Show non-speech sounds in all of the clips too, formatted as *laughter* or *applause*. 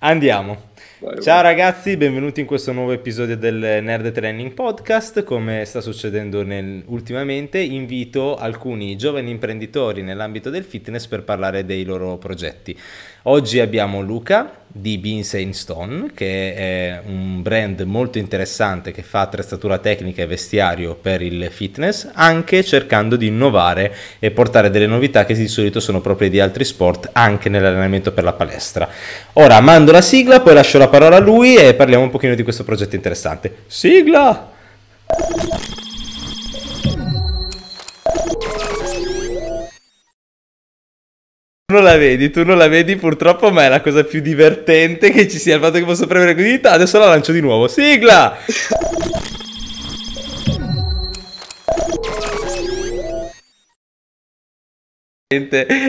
Andiamo. Vai, Ciao vai. ragazzi, benvenuti in questo nuovo episodio del Nerd Training Podcast. Come sta succedendo nel, ultimamente, invito alcuni giovani imprenditori nell'ambito del fitness per parlare dei loro progetti. Oggi abbiamo Luca di Beans Stone, che è un brand molto interessante che fa attrezzatura tecnica e vestiario per il fitness, anche cercando di innovare e portare delle novità che di solito sono proprie di altri sport anche nell'allenamento per la palestra. Ora mando la sigla, poi lascio la parola a lui e parliamo un pochino di questo progetto interessante. Sigla! Non la vedi, tu non la vedi purtroppo, ma è la cosa più divertente che ci sia il fatto che posso premere così. Adesso la lancio di nuovo. Sigla!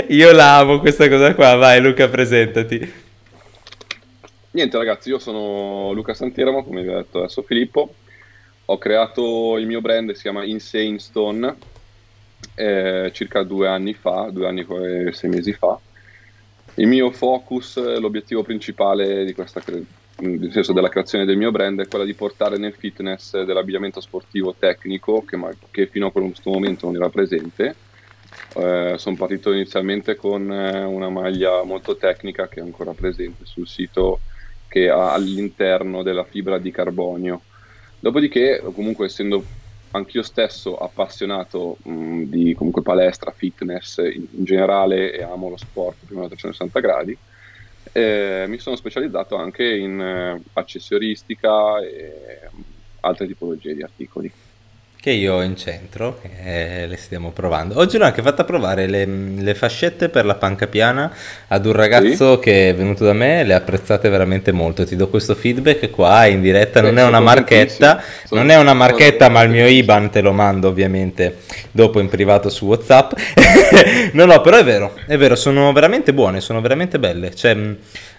Io la amo questa cosa qua. Vai Luca, presentati. Niente ragazzi, io sono Luca Santiramo, come vi ho detto adesso Filippo. Ho creato il mio brand, si chiama Insane Stone eh, circa due anni fa, due anni e sei mesi fa. Il mio focus, l'obiettivo principale di questa nel senso della creazione del mio brand è quella di portare nel fitness dell'abbigliamento sportivo tecnico che, che fino a questo momento non era presente. Eh, sono partito inizialmente con eh, una maglia molto tecnica che è ancora presente sul sito che ha all'interno della fibra di carbonio. Dopodiché, comunque essendo anch'io stesso appassionato mh, di comunque palestra, fitness in, in, generale e amo lo sport prima da 360 gradi, eh, mi sono specializzato anche in eh, accessoristica e altre tipologie di articoli che io ho in centro, e le stiamo provando. Oggi l'ho anche fatta provare le, le, fascette per la panca piana ad un ragazzo sì. che è venuto da me, le ha apprezzate veramente molto. Ti do questo feedback qua in diretta, non è una marchetta, non è una marchetta, ma il mio IBAN te lo mando ovviamente dopo in privato su WhatsApp. *laughs* no, no, però è vero, è vero, sono veramente buone, sono veramente belle. Cioè,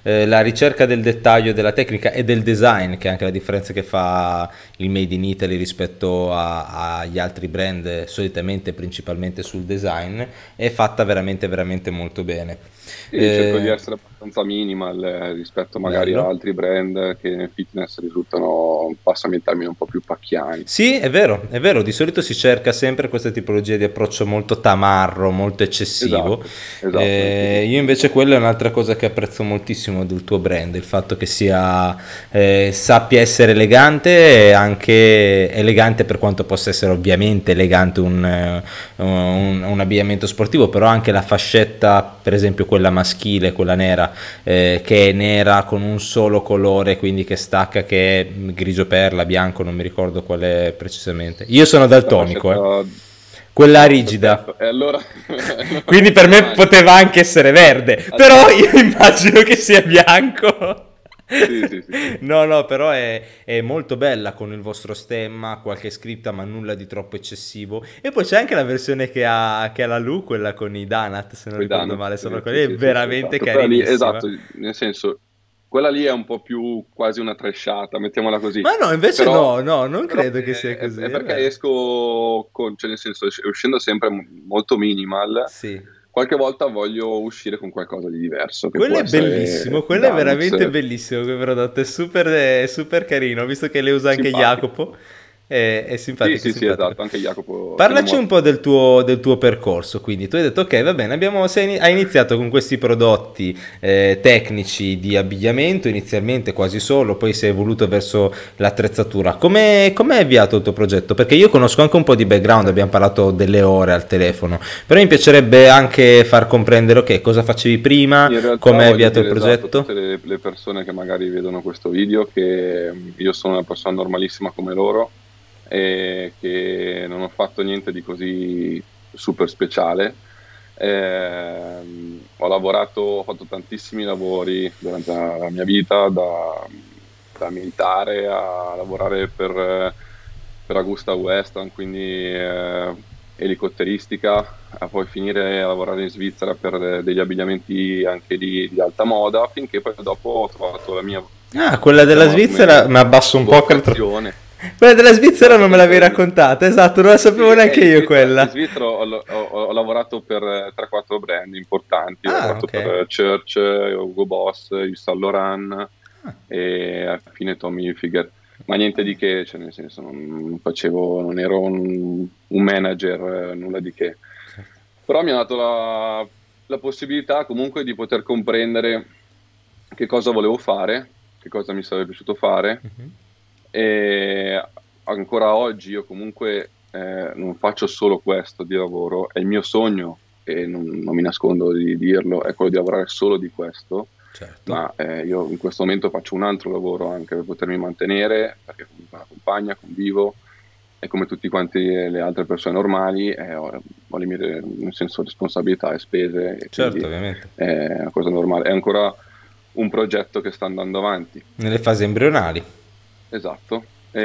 eh, la ricerca del dettaglio, della tecnica e del design, che è anche la differenza che fa il Made in Italy rispetto agli altri brand, solitamente principalmente sul design, è fatta veramente, veramente molto bene. Sì, eh, cerco di essere abbastanza minimal eh, rispetto magari bello. a altri brand che nel fitness risultano, passami il termine, un po' più pacchiani. Sì, è vero, è vero, di solito si cerca sempre questa tipologia di approccio molto tamarro, molto eccessivo. Esatto, esatto, eh, io invece quella è un'altra cosa che apprezzo moltissimo del tuo brand, il fatto che sia, eh, sappia essere elegante e anche elegante per quanto possa essere ovviamente elegante un, eh, un, un abbigliamento sportivo, però anche la fascetta, per esempio quella maschile, quella nera, eh, che è nera con un solo colore, quindi che stacca, che è grigio perla, bianco, non mi ricordo qual è precisamente. Io sono daltonico, eh. Quella rigida. E allora... quindi per me poteva anche essere verde, però io immagino che sia bianco. Sì, sì, sì. *laughs* No, no, però è, è, molto bella con il vostro stemma, qualche scritta, ma nulla di troppo eccessivo. E poi c'è anche la versione che ha, che ha la Lu, quella con i Donut, se non con ricordo male, sono quelli, è veramente esatto. Lì, esatto, nel senso, quella lì è un po' più quasi una trashata, mettiamola così. Ma no, invece però, no, no, non credo che sia così. È, è perché esco, con, cioè nel senso, uscendo sempre molto minimal. Sì qualche volta voglio uscire con qualcosa di diverso. Quello è bellissimo, quello è veramente bellissimo quel prodotto, è super, è super carino, visto che le usa anche Simpatico. Jacopo. È, è simpatico. Sì, sì, simpatico. sì, esatto, anche Jacopo. Parlaci un po' del tuo, del tuo, percorso, quindi tu hai detto ok, va bene, abbiamo, sei, hai iniziato con questi prodotti eh, tecnici di abbigliamento, inizialmente quasi solo, poi sei evoluto verso l'attrezzatura. Come è avviato il tuo progetto? Perché io conosco anche un po' di background, abbiamo parlato delle ore al telefono, però mi piacerebbe anche far comprendere ok, cosa facevi prima, come hai avviato il esatto progetto. Esatto, tutte le, le persone che magari vedono questo video, che io sono una persona normalissima come loro e che non ho fatto niente di così super speciale. Eh, ho lavorato, ho fatto tantissimi lavori durante la mia vita, da, da militare a lavorare per, per Augusta Western, quindi eh, elicotteristica, a poi finire a lavorare in Svizzera per degli abbigliamenti anche di, di alta moda, finché poi dopo ho trovato la mia... Ah, quella della Svizzera, mi abbasso un po' che... Quella della Svizzera non me l'avevi raccontata, esatto, non la sapevo sì, neanche io quella. In Svizzera ho, ho, ho, lavorato per 3-4 brand importanti, ah, ho lavorato okay. per Church, Hugo Boss, Yves Saint Laurent ah. e alla fine Tommy Hilfiger ma niente di che, cioè nel senso non facevo, non ero un, un manager, nulla di che. Però mi ha dato la, la, possibilità comunque di poter comprendere che cosa volevo fare, che cosa mi sarebbe piaciuto fare uh-huh. E ancora oggi io comunque eh, non faccio solo questo di lavoro, è il mio sogno e non, non mi nascondo di dirlo, è quello di lavorare solo di questo certo. ma eh, io in questo momento faccio un altro lavoro anche per potermi mantenere, perché comunque una compagna, convivo e come tutte le altre persone normali eh, ho, ho, le mie nel senso, responsabilità e spese. E certo, ovviamente. È una cosa normale, è ancora un progetto che sta andando avanti. Nelle fasi embrionali. Esatto. E,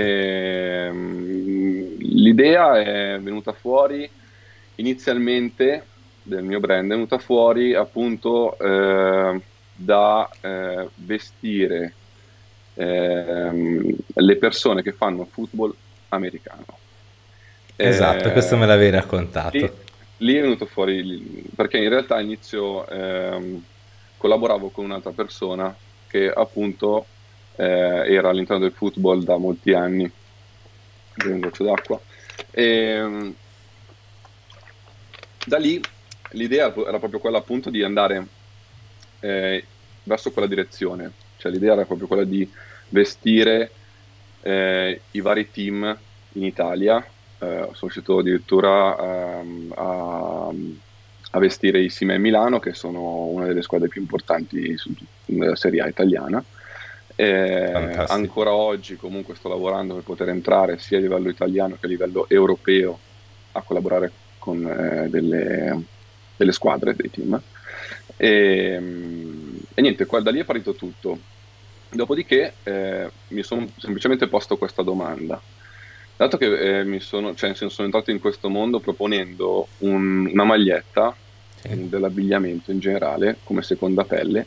ehm, l'idea è venuta fuori inizialmente del mio brand, è venuta fuori appunto... Eh, da eh, vestire ehm, le persone che fanno football americano. Esatto, eh, questo me l'avevi raccontato. Lì, lì, è venuto fuori, perché in realtà all'inizio ehm, collaboravo con un'altra persona che appunto eh, era all'interno del football da molti anni, un goccio d'acqua, e ehm, da lì l'idea era proprio quella appunto di andare eh, verso quella direzione. Cioè, l'idea era proprio quella di vestire eh, i vari team in Italia. Eh, sono riuscito addirittura ehm, a, a, vestire i Sime Milano, che sono una delle squadre più importanti nella Serie A italiana. Eh, ancora oggi comunque sto lavorando per poter entrare sia a livello italiano che a livello europeo a collaborare con eh, delle, delle, squadre, dei team. E, ehm, e niente, qua, da lì è partito tutto. Dopodiché eh, mi sono semplicemente posto questa domanda. Dato che eh, mi sono, cioè, sono entrato in questo mondo proponendo un, una maglietta sì. dell'abbigliamento in generale come seconda pelle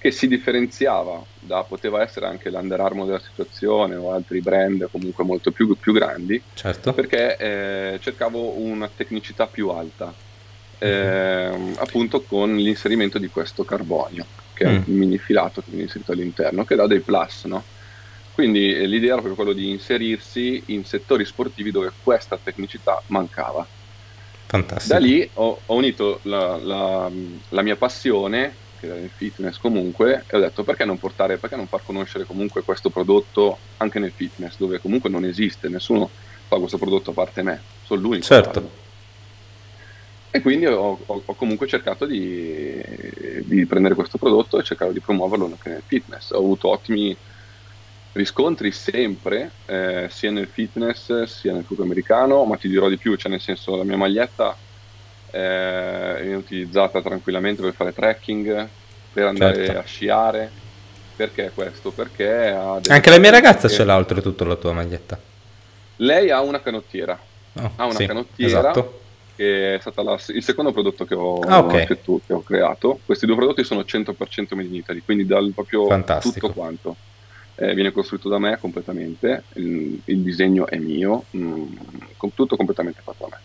che si differenziava da poteva essere anche l'Under Armour della situazione o altri brand comunque molto più, più grandi certo. perché eh, cercavo una tecnicità più alta eh, appunto con l'inserimento di questo carbonio, che mm. è un mm. mini filato che viene inserito all'interno, che dà dei plus, no? Quindi eh, l'idea era proprio quello di inserirsi in settori sportivi dove questa tecnicità mancava. Fantastico. Da lì ho, ho unito la, la, la, mia passione, che era il fitness comunque, e ho detto perché non portare, perché non far conoscere comunque questo prodotto anche nel fitness, dove comunque non esiste, nessuno fa questo prodotto a parte me, sono l'unico. Certo. E quindi ho, ho, ho comunque cercato di, di, prendere questo prodotto e cercare di promuoverlo anche nel fitness. Ho avuto ottimi riscontri sempre, eh, sia nel fitness sia nel football americano, ma ti dirò di più, cioè nel senso la mia maglietta eh, viene utilizzata tranquillamente per fare trekking, per andare certo. a sciare. Perché questo? Perché Anche la mia ragazza che... ce l'ha oltretutto la tua maglietta. Lei ha una canottiera. Oh, ha una sì, canottiera. Esatto che è stato il secondo prodotto che ho, ah, okay. che, tu, che ho, creato. Questi due prodotti sono 100% made in Italy, quindi dal proprio Fantastico. tutto quanto. Eh, viene costruito da me completamente, il, il disegno è mio, mh, mm, tutto completamente fatto da me.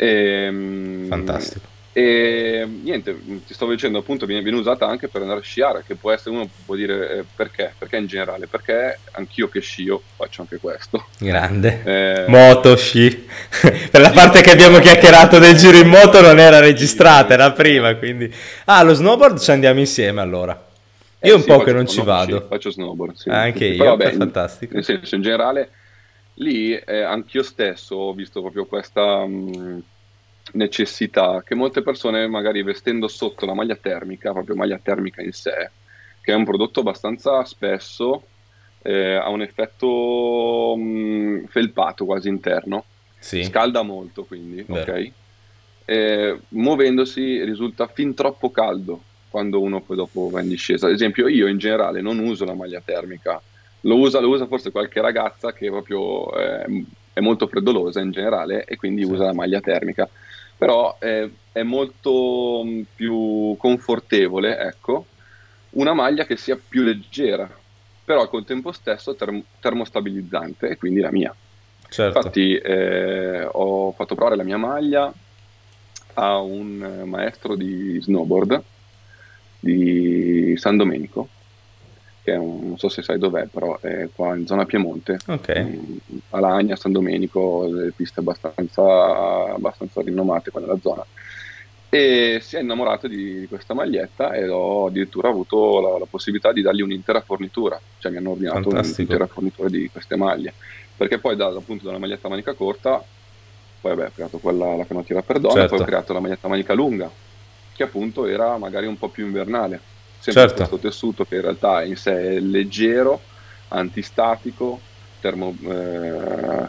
E, ehm, Fantastico. E niente, ti stavo dicendo appunto viene, viene, usata anche per andare a sciare, che può essere uno può dire eh, perché, perché in generale, perché anch'io che scio faccio anche questo. Grande. *laughs* Eh, moto, sci. *laughs* per la parte che abbiamo chiacchierato del giro in moto non era registrata, era prima, quindi... Ah, lo snowboard ci andiamo insieme allora. Io eh, un sì, po' che non ci vado. Sì, faccio snowboard, sì. Anche io, vabbè, fantastico. Nel senso, in generale, lì eh, anch'io stesso ho visto proprio questa... Mh, mm, necessità che molte persone magari vestendo sotto la maglia termica, proprio maglia termica in sé, che è un prodotto abbastanza spesso, eh, ha un effetto mh, mm, felpato quasi interno, sì. scalda molto quindi, Vero. ok? Eh, muovendosi risulta fin troppo caldo quando uno poi dopo va in discesa. Ad esempio io in generale non uso la maglia termica, lo usa, lo usa forse qualche ragazza che proprio eh, è molto freddolosa in generale e quindi sì. usa la maglia termica però è, è molto mm, più confortevole, ecco, una maglia che sia più leggera, però al contempo stesso term- termostabilizzante e quindi la mia. Certo. Infatti eh, ho fatto provare la mia maglia a un maestro di snowboard di San Domenico, che un, non so se sai dov'è, però è qua in zona Piemonte, okay. a Lagna, San Domenico, le piste abbastanza, abbastanza rinomate qua nella zona. E si è innamorato di, questa maglietta e ho addirittura avuto la, la, possibilità di dargli un'intera fornitura, cioè mi hanno ordinato Fantastico. un'intera fornitura di queste maglie, perché poi da, appunto dalla maglietta a manica corta, poi vabbè, ho creato quella la canottiera per donna, certo. poi ho creato la maglietta a manica lunga, che appunto era magari un po' più invernale, sempre certo. questo tessuto che in realtà in sé è leggero, antistatico, termo, eh,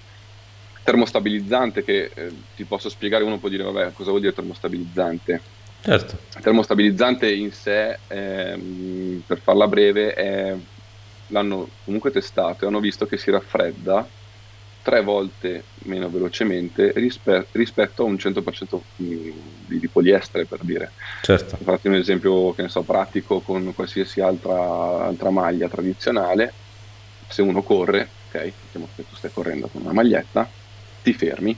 termostabilizzante che eh, ti posso spiegare, uno può dire vabbè cosa vuol dire termostabilizzante? Certo. Termostabilizzante in sé, ehm, per farla breve, è, l'hanno comunque testato e hanno visto che si raffredda tre volte meno velocemente rispe- rispetto a un 100% di, di, poliestere per dire. Certo. Fatti un esempio che ne so, pratico con qualsiasi altra, altra maglia tradizionale, se uno corre, ok, diciamo che tu stai correndo con una maglietta, ti fermi,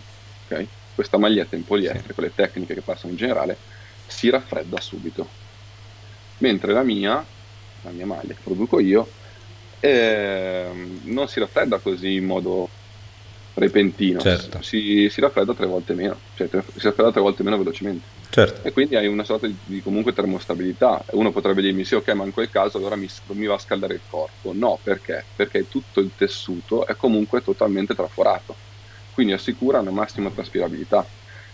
ok, questa maglietta in poliestere, sì. con le tecniche che passano in generale, si raffredda subito. Mentre la mia, la mia maglia che produco io, eh, non si raffredda così in modo repentino, certo. si, si, raffredda tre volte meno, cioè si raffredda tre volte meno velocemente. Certo. E quindi hai una sorta di, di, comunque termostabilità. Uno potrebbe dirmi sì, ok, ma in quel caso allora mi, mi, va a scaldare il corpo. No, perché? Perché tutto il tessuto è comunque totalmente traforato, quindi assicura una massima traspirabilità.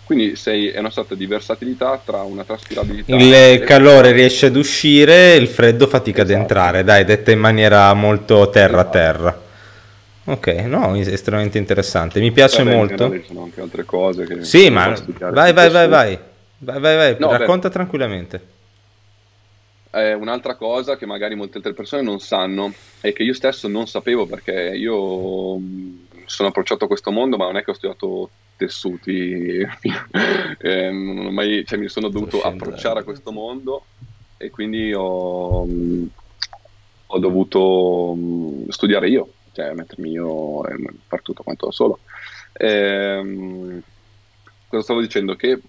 Quindi sei, è una sorta di versatilità tra una traspirabilità. Il calore riesce ad uscire, il freddo fatica esatto. ad entrare, dai, detta in maniera molto terra-terra. Esatto. Ok, no, è estremamente interessante. Mi piace Vabbè, molto. Ci sono anche altre cose che Sì, ma vai, vai, vai, vai, vai, vai, vai, no, racconta beh. tranquillamente. Eh, un'altra cosa che magari molte altre persone non sanno e che io stesso non sapevo perché io sono approcciato a questo mondo, ma non è che ho studiato tessuti, *laughs* eh, mai, cioè, mi sono dovuto approcciare a questo mondo e quindi ho, ho dovuto studiare io cioè mettermi io e far tutto quanto da solo. Ehm, cosa stavo dicendo? Che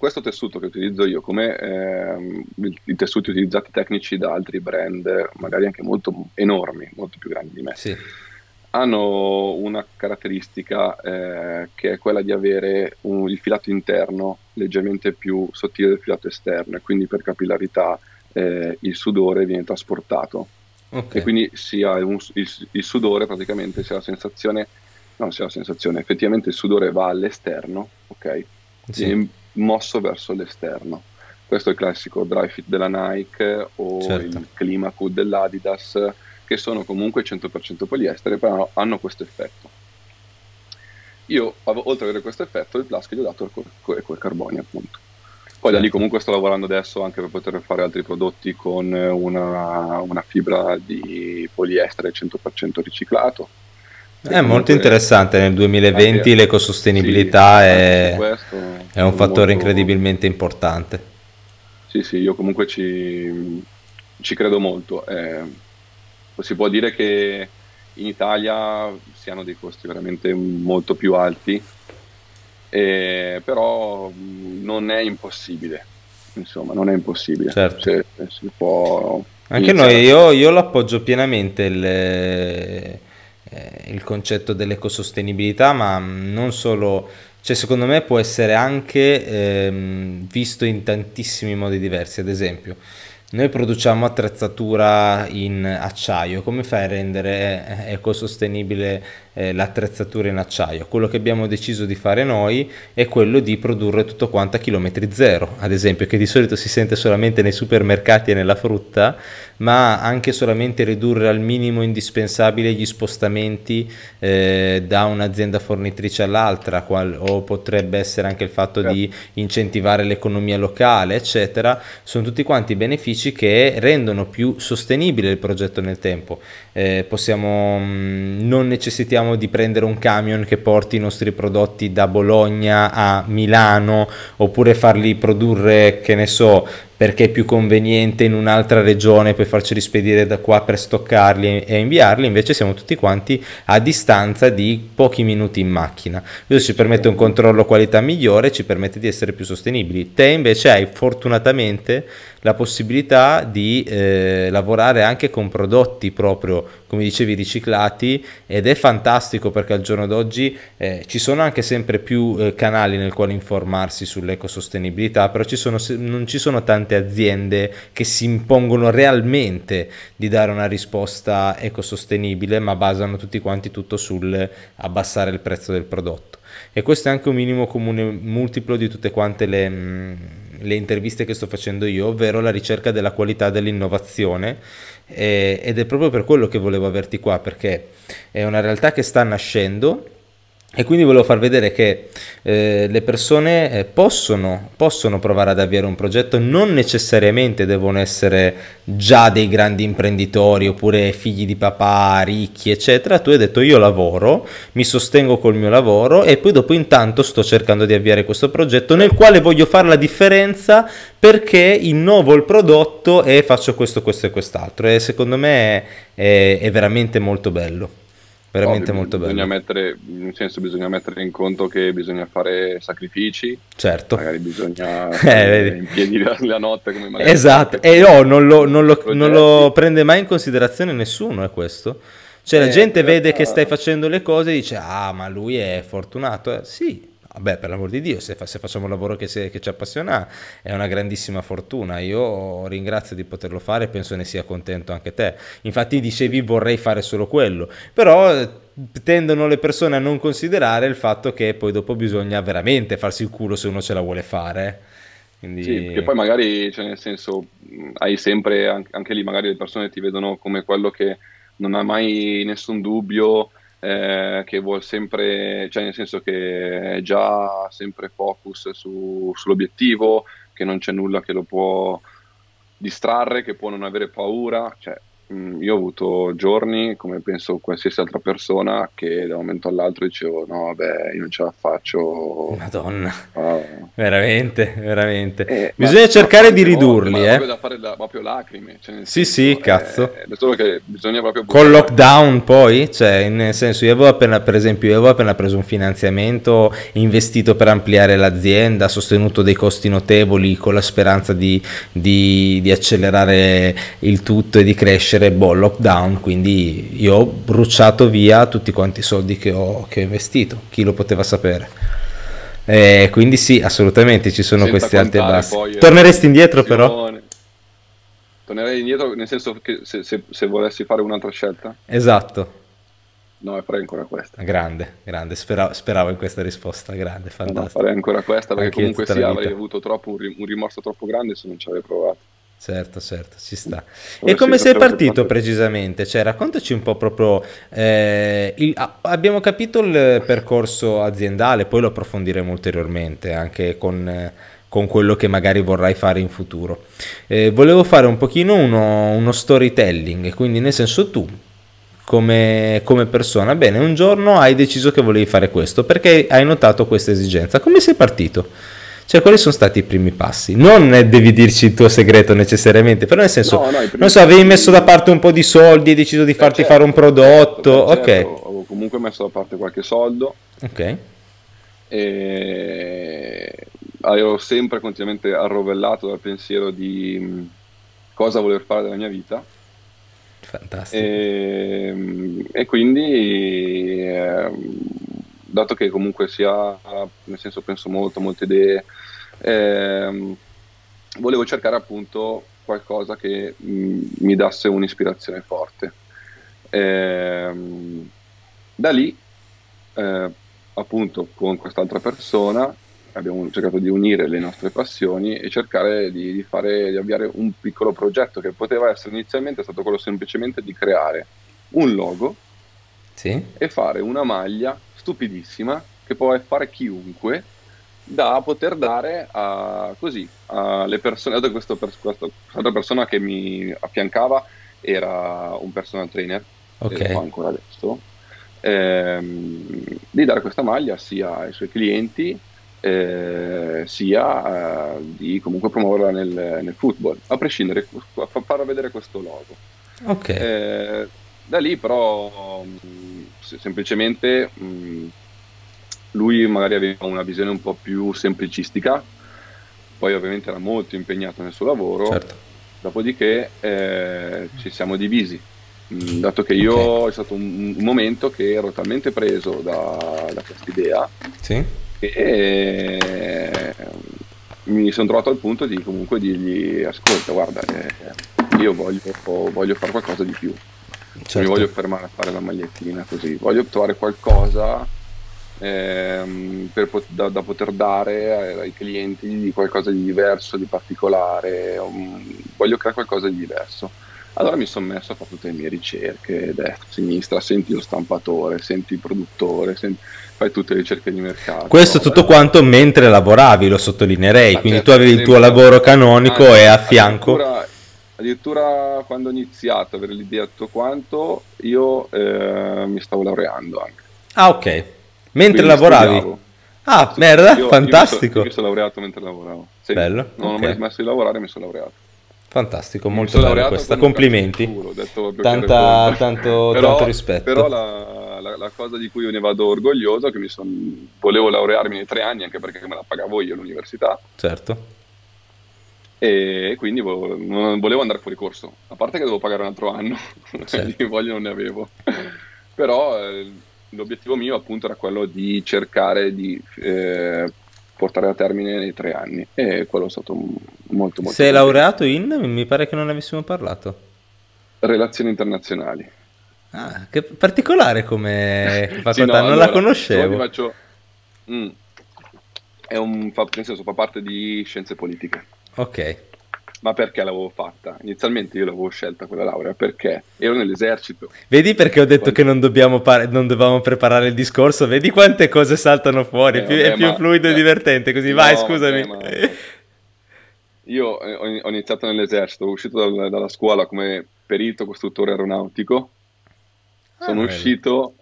questo tessuto che utilizzo io, come ehm, i tessuti utilizzati tecnici da altri brand, magari anche molto enormi, molto più grandi di me, sì. hanno una caratteristica eh, che è quella di avere un, il filato interno leggermente più sottile del filato esterno e quindi per capillarità eh, il sudore viene trasportato Okay. E quindi si ha un, il, il, sudore, praticamente si ha la sensazione, non si ha la sensazione, effettivamente il sudore va all'esterno, ok? Sì. Viene mosso verso l'esterno. Questo è il classico dry fit della Nike o certo. il Climacool dell'Adidas, che sono comunque 100% poliestere, però hanno questo effetto. Io, oltre ad avere questo effetto, il plus che gli ho dato è quel carbonio, appunto. Poi da lì certo. comunque sto lavorando adesso anche per poter fare altri prodotti con una, una fibra di poliestere 100% riciclato. È molto interessante, nel 2020 anche, l'ecosostenibilità sì, è, questo, è, un fattore molto... incredibilmente importante. Sì, sì, io comunque ci, ci credo molto. Eh, si può dire che in Italia siano dei costi veramente molto più alti eh, però non è impossibile, insomma, non è impossibile. Certo. Se, si può Anche noi, io, io l'appoggio pienamente il, eh, il concetto dell'ecosostenibilità, ma non solo, cioè secondo me può essere anche ehm, visto in tantissimi modi diversi, ad esempio. Noi produciamo attrezzatura in acciaio, come fai a rendere eh, ecosostenibile eh, l'attrezzatura in acciaio. Quello che abbiamo deciso di fare noi è quello di produrre tutto quanto a chilometri zero, ad esempio, che di solito si sente solamente nei supermercati e nella frutta, ma anche solamente ridurre al minimo indispensabile gli spostamenti eh, da un'azienda fornitrice all'altra, qual- o potrebbe essere anche il fatto di certo. incentivare l'economia locale, eccetera. Sono tutti quanti benefici che rendono più sostenibile il progetto nel tempo. Eh, possiamo, mh, mm, non necessitiamo di prendere un camion che porti i nostri prodotti da Bologna a Milano oppure farli produrre, che ne so, perché è più conveniente in un'altra regione poi farci rispedire da qua per stoccarli e inviarli, invece siamo tutti quanti a distanza di pochi minuti in macchina. Questo ci permette un controllo qualità migliore, ci permette di essere più sostenibili. Te invece hai fortunatamente la possibilità di eh, lavorare anche con prodotti proprio, come dicevi, riciclati ed è fantastico perché al giorno d'oggi eh, ci sono anche sempre più eh, canali nel quale informarsi sull'ecosostenibilità, però ci sono, non ci sono tante aziende che si impongono realmente di dare una risposta ecosostenibile, ma basano tutti quanti tutto sul abbassare il prezzo del prodotto. E questo è anche un minimo comune multiplo di tutte quante le... Mm, le interviste che sto facendo io, ovvero la ricerca della qualità dell'innovazione eh, ed è proprio per quello che volevo averti qua, perché è una realtà che sta nascendo e quindi volevo far vedere che eh, le persone eh, possono, possono, provare ad avviare un progetto, non necessariamente devono essere già dei grandi imprenditori oppure figli di papà ricchi, eccetera. Tu hai detto io lavoro, mi sostengo col mio lavoro e poi dopo intanto sto cercando di avviare questo progetto nel quale voglio fare la differenza perché innovo il prodotto e faccio questo, questo e quest'altro. E secondo me è, è veramente molto bello veramente Ovvio, molto bisogna bello. Mettere, nel senso, bisogna mettere in conto che bisogna fare sacrifici. Certo. Magari bisogna *laughs* eh, in piedi la notte come magari Esatto, e no, non lo, non, lo, non lo, prende mai in considerazione nessuno, è questo. Cioè la eh, gente vede realtà... che stai facendo le cose e dice, ah, ma lui è fortunato. Eh, sì, Vabbè, per l'amor di Dio, se, fa, se facciamo un lavoro che, se, che, ci appassiona è una grandissima fortuna. Io ringrazio di poterlo fare e penso ne sia contento anche te. Infatti dicevi vorrei fare solo quello, però eh, tendono le persone a non considerare il fatto che poi dopo bisogna veramente farsi il culo se uno ce la vuole fare. Quindi... Sì, che poi magari, cioè nel senso, hai sempre, anche lì magari le persone ti vedono come quello che non ha mai nessun dubbio eh, che vuole sempre, cioè nel senso che è già sempre focus su, sull'obiettivo, che non c'è nulla che lo può distrarre, che può non avere paura, cioè io ho avuto giorni, come penso qualsiasi altra persona, che da un momento all'altro dicevo no, vabbè, io non ce la faccio. Madonna, oh. veramente, veramente. Eh, Bisogna cercare di ridurli, no, eh. proprio da fare la, proprio lacrime. Cioè sì, senso, sì, cazzo. È, solo che bisogna proprio... Col lockdown poi, cioè, nel senso, io avevo appena, per esempio, io avevo appena preso un finanziamento, investito per ampliare l'azienda, sostenuto dei costi notevoli con la speranza di, di, di accelerare il tutto e di crescere crescere, boh, lockdown, quindi io ho bruciato via tutti quanti i soldi che ho, che ho investito, chi lo poteva sapere. Eh, quindi sì, assolutamente ci sono Senza questi alti e bassi. Poi, Torneresti indietro però? Tornerei indietro nel senso che se, se, se volessi fare un'altra scelta? Esatto. No, farei ancora questa. Grande, grande, speravo, speravo in questa risposta, grande, fantastico. No, farei ancora questa perché Anche comunque sì, avrei avuto troppo, un rimorso troppo grande se non ci avrei provato. Certo, certo, ci sta. e come sei partito precisamente? Cioè, raccontaci un po' proprio. Eh, il, abbiamo capito il percorso aziendale, poi lo approfondiremo ulteriormente anche con, eh, con quello che magari vorrai fare in futuro. Eh, volevo fare un pochino uno, uno, storytelling, quindi nel senso tu. Come, come persona, bene, un giorno hai deciso che volevi fare questo perché hai notato questa esigenza. Come sei partito? Cioè, quali sono stati i primi passi? Non devi dirci il tuo segreto necessariamente, però nel senso, no, no, non so, avevi messo da parte un po' di soldi e deciso di farti certo, fare un prodotto, certo, ok. Certo, avevo comunque messo da parte qualche soldo. Ok. E avevo sempre continuamente arrovellato dal pensiero di mm, cosa voler fare della mia vita. Fantastico. E, e quindi eh, dato che comunque sia, nel senso penso molto, molte idee, ehm, volevo cercare appunto qualcosa che mh, mi dasse un'ispirazione forte. Ehm, da lì, eh, appunto, con quest'altra persona abbiamo cercato di unire le nostre passioni e cercare di, di, fare, di avviare un piccolo progetto che poteva essere inizialmente stato quello semplicemente di creare un logo sì. e fare una maglia stupidissima che può fare chiunque da poter dare a, così alle persone. Dato questo, questa persona che mi affiancava era un personal trainer, ok, lo fa ancora adesso, ehm, di dare questa maglia sia ai suoi clienti eh, sia eh, di comunque promuoverla nel, nel, football, a prescindere, fa, farla vedere questo logo. Ok. Eh, da lì però mh, semplicemente mh, lui magari aveva una visione un po' più semplicistica, poi ovviamente era molto impegnato nel suo lavoro, certo. dopodiché eh, ci siamo divisi, mh, dato che io okay. è stato un, un, momento che ero talmente preso da, da questa idea sì. che eh, mi sono trovato al punto di comunque dirgli ascolta guarda eh, io voglio, voglio fare qualcosa di più certo. mi voglio fermare a fare la magliettina così voglio trovare qualcosa ehm, per, da, da, poter dare ai, clienti di qualcosa di diverso, di particolare, um, voglio creare qualcosa di diverso. Allora mi sono messo a fare tutte le mie ricerche, destra, sinistra, senti lo stampatore, senti il produttore, senti, fai tutte le ricerche di mercato. Questo no? tutto quanto mentre lavoravi, lo sottolineerei, quindi certo, tu avevi il tuo lavoro canonico ah, e a fianco... Addirittura, addirittura, quando ho iniziato a avere l'idea tutto quanto, io eh, mi stavo laureando anche. Ah ok, Mentre lavoravi? Studiavo. Ah, sì, merda, io, fantastico. Io mi sono laureato mentre lavoravo. Sì, Bello. Non okay. ho mai smesso di lavorare e mi sono laureato. Fantastico, molto bello questa. Complimenti. Tanta, tanto, *laughs* però, tanto rispetto. Però la, la, la, cosa di cui ne vado orgoglioso è che mi son, volevo laurearmi nei tre anni, anche perché me la pagavo io l'università. Certo. E quindi volevo, non volevo andare fuori corso. A parte che devo pagare un altro anno, *laughs* certo. di voglia non ne avevo. però... Eh, l'obiettivo mio appunto era quello di cercare di eh, portare a termine nei tre anni e quello è stato molto molto sei laureato in? mi pare che non avessimo parlato relazioni internazionali ah, che particolare come *laughs* facoltà sì, no, non allora, la conoscevo faccio... mm, è un fa, nel senso, fa parte di scienze politiche ok ma perché l'avevo fatta? Inizialmente io l'avevo scelta quella laurea perché ero nell'esercito. Vedi perché ho detto Quando... che non, dobbiamo par- non dovevamo preparare il discorso? Vedi quante cose saltano fuori? Eh, è più, vabbè, è più ma, fluido eh, e divertente così. No, Vai, scusami. Vabbè, ma... Io eh, ho iniziato nell'esercito, ho uscito dal, dalla scuola come perito costruttore aeronautico. Ah, Sono bello. uscito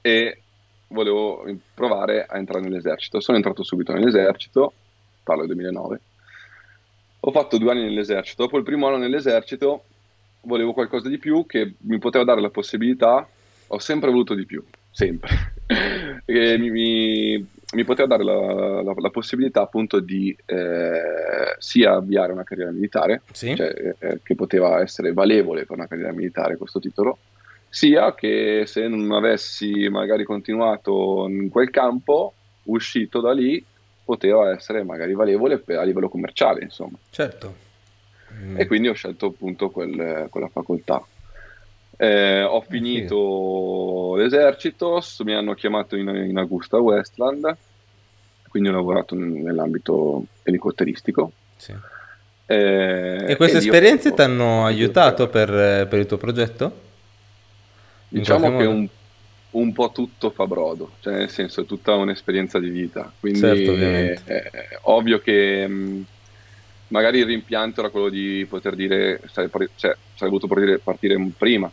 e volevo provare a entrare nell'esercito. Sono entrato subito nell'esercito, parlo del 2009 ho fatto due anni nell'esercito. Dopo il primo anno nell'esercito volevo qualcosa di più che mi poteva dare la possibilità, ho sempre voluto di più, sempre, che *laughs* mi, mi, mi, poteva dare la, la, la possibilità appunto di eh, sia avviare una carriera militare, sì. cioè, eh, che poteva essere valevole per una carriera militare questo titolo, sia che se non avessi magari continuato in quel campo, uscito da lì, poteva essere magari valevole a livello commerciale, insomma. Certo. Mm. E quindi ho scelto appunto quel, quella facoltà. Eh, ho eh, finito sì. l'esercito, mi hanno chiamato in, in, Augusta Westland, quindi ho lavorato nell'ambito elicotteristico. Sì. Eh, e queste esperienze ti hanno aiutato per, per, il tuo progetto? Diciamo che un un po' tutto fa brodo, cioè nel senso è tutta un'esperienza di vita, quindi certo, è, è, ovvio che mh, magari il rimpianto era quello di poter dire, cioè, cioè sarei voluto partire, partire prima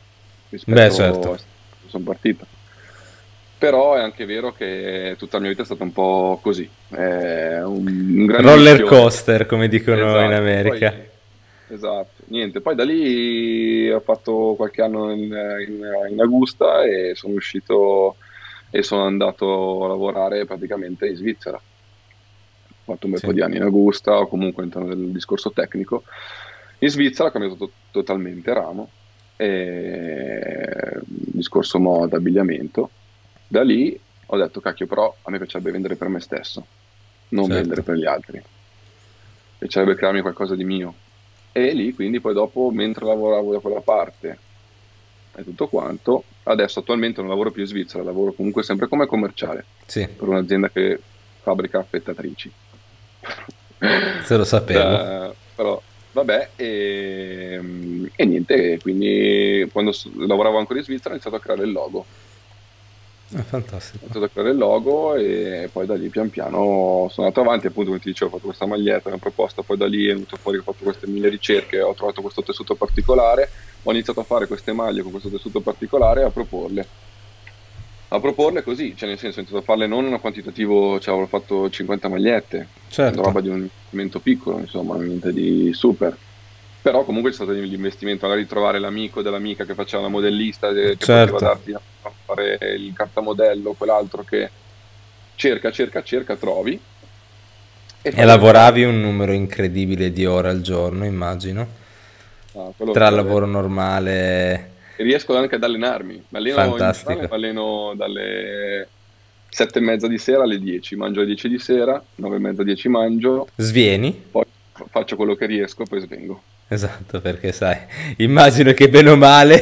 rispetto Beh, certo. a sono partito. Però è anche vero che tutta la mia vita è stata un po' così. È un, un roller coaster, come dicono esatto. in America. Poi, Esatto, niente, poi da lì ho fatto qualche anno in, in, in Augusta e sono uscito e sono andato a lavorare praticamente in Svizzera. Ho fatto un bel sì. po' di anni in Augusta, o comunque entrato nel discorso tecnico. In Svizzera ho cambiato to- totalmente ramo, e... discorso moda, abbigliamento. Da lì ho detto, cacchio, però a me piacerebbe vendere per me stesso, non certo. vendere per gli altri. Piacerebbe crearmi qualcosa di mio e lì quindi poi dopo mentre lavoravo da quella parte e tutto quanto adesso attualmente non lavoro più in Svizzera lavoro comunque sempre come commerciale sì. per un'azienda che fabbrica affettatrici *laughs* se lo sapevo. Uh, però vabbè e, e, niente quindi quando lavoravo ancora in Svizzera ho iniziato a creare il logo è fantastico. Ho iniziato a creare il logo e poi da lì pian piano sono andato avanti, appunto come ti dicevo, ho fatto questa maglietta, una proposta, poi da lì è venuto fuori, ho fatto queste mille ricerche, ho trovato questo tessuto particolare, ho iniziato a fare queste maglie con questo tessuto particolare e a proporle. a proporle così, cioè nel senso ho iniziato a farle non a quantitativo, cioè avevo fatto 50 magliette, certo. roba di un investimento piccolo, insomma, niente di super. Però comunque è stato l'investimento, magari trovare l'amico dell'amica che faceva la modellista, che certo. poteva darti a fare il cartamodello, quell'altro che cerca, cerca, cerca, trovi. E, e lavoravi un numero incredibile di ore al giorno, immagino. Ah, Tra il lavoro normale riesco anche ad allenarmi. Mi alleno, Fantastico. mi alleno dalle sette e mezza di sera alle 10, mangio alle 10 di sera, nove e mezza, 10 mangio. Svieni? Poi faccio quello che riesco, poi svengo. Esatto, perché sai, immagino che bene o male,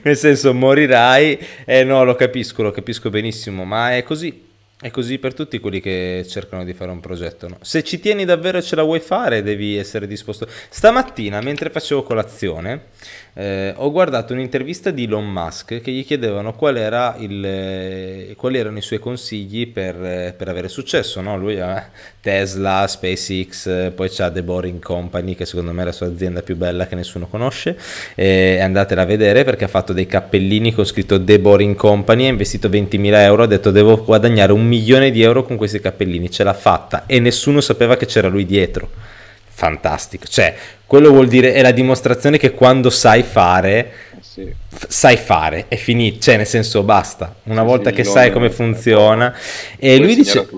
*laughs* nel senso morirai, eh, no, lo capisco, lo capisco benissimo, ma è così, è così per tutti quelli che cercano di fare un progetto. No? Se ci tieni davvero e ce la vuoi fare, devi essere disposto. Stamattina, mentre facevo colazione, eh, ho guardato un'intervista di Elon Musk che gli chiedevano qual era il, eh, quali erano i suoi consigli per, eh, per avere successo. No? Lui ha Tesla, SpaceX, eh, poi c'ha The Boring Company, che secondo me è la sua azienda più bella che nessuno conosce. Eh, andatela a vedere perché ha fatto dei cappellini con scritto The Boring Company, ha investito 20.000 euro, ha detto devo guadagnare un milione di euro con questi cappellini, ce l'ha fatta e nessuno sapeva che c'era lui dietro. Fantastico, cioè quello vuol dire è la dimostrazione che quando sai fare, sì. f- sai fare, è finito, cioè nel senso basta, una sì, volta sì, che sai come funziona e lui dice...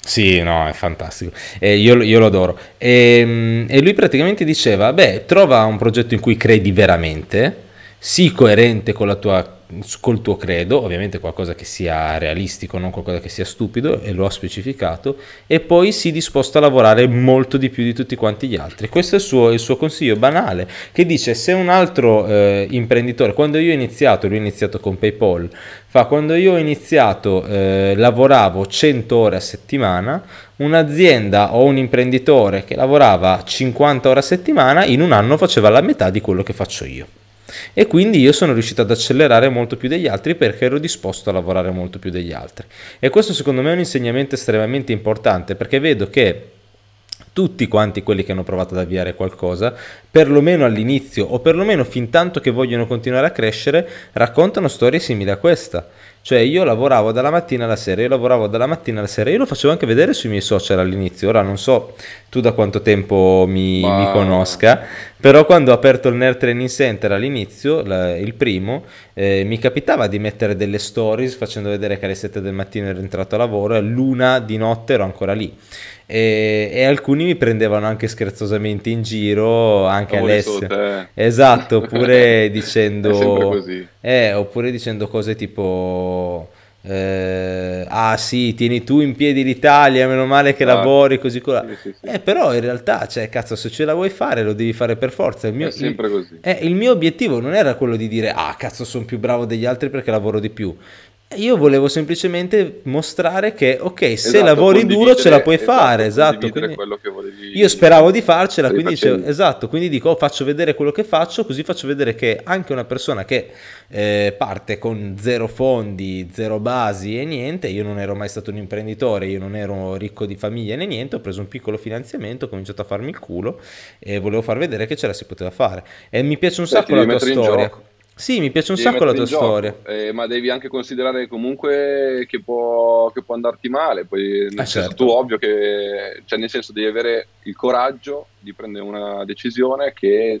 Sì, no, è fantastico. Eh, io, io, lo adoro. E, ehm, e, lui praticamente diceva: Beh, trova un progetto in cui credi veramente, sii coerente con la tua col tuo credo, ovviamente qualcosa che sia realistico, non qualcosa che sia stupido, e lo ha specificato, e poi si disposto a lavorare molto di più di tutti quanti gli altri. Questo è il suo, il suo consiglio banale, che dice se un altro eh, imprenditore, quando io ho iniziato, lui ha iniziato con PayPal, fa quando io ho iniziato eh, lavoravo 100 ore a settimana, un'azienda o un imprenditore che lavorava 50 ore a settimana, in un anno faceva la metà di quello che faccio io. E quindi io sono riuscito ad accelerare molto più degli altri perché ero disposto a lavorare molto più degli altri. E questo secondo me è un insegnamento estremamente importante perché vedo che tutti quanti quelli che hanno provato ad avviare qualcosa, perlomeno all'inizio o perlomeno fin tanto che vogliono continuare a crescere, raccontano storie simili a questa. Cioè io lavoravo dalla mattina alla sera, io lavoravo dalla mattina alla sera, io lo facevo anche vedere sui miei social all'inizio, ora non so tu da quanto tempo mi, wow. mi conosca, però quando ho aperto il Nerd Training Center all'inizio, la, il primo, eh, mi capitava di mettere delle stories facendo vedere che alle 7 del mattino ero entrato a lavoro e all'una di notte ero ancora lì e, e, alcuni mi prendevano anche scherzosamente in giro, anche oh, Alessio. Esatto, oppure *laughs* dicendo... Eh, oppure dicendo cose tipo... Eh, ah sì, tieni tu in piedi l'Italia, meno male che ah, lavori così con sì, sì, sì. Eh, però in realtà, cioè, cazzo, se ce la vuoi fare lo devi fare per forza. Il mio, così. Eh, il mio obiettivo non era quello di dire, ah cazzo, sono più bravo degli altri perché lavoro di più. Io volevo semplicemente mostrare che, ok, se esatto, lavori duro ce la puoi esatto, fare, esatto. Quindi io speravo di farcela, quindi dicevo, esatto, quindi dico, oh, faccio vedere quello che faccio, così faccio vedere che anche una persona che eh, parte con zero fondi, zero basi e niente, io non ero mai stato un imprenditore, io non ero ricco di famiglia né niente, ho preso un piccolo finanziamento, ho cominciato a farmi il culo e volevo far vedere che ce la si poteva fare. E mi piace un sacco la tua storia. Sì, mi piace un sacco la tua storia. Eh, ma devi anche considerare comunque che può, che può andarti male. Poi, nel ah, senso, certo. tu ovvio che, cioè nel senso devi avere il coraggio di prendere una decisione che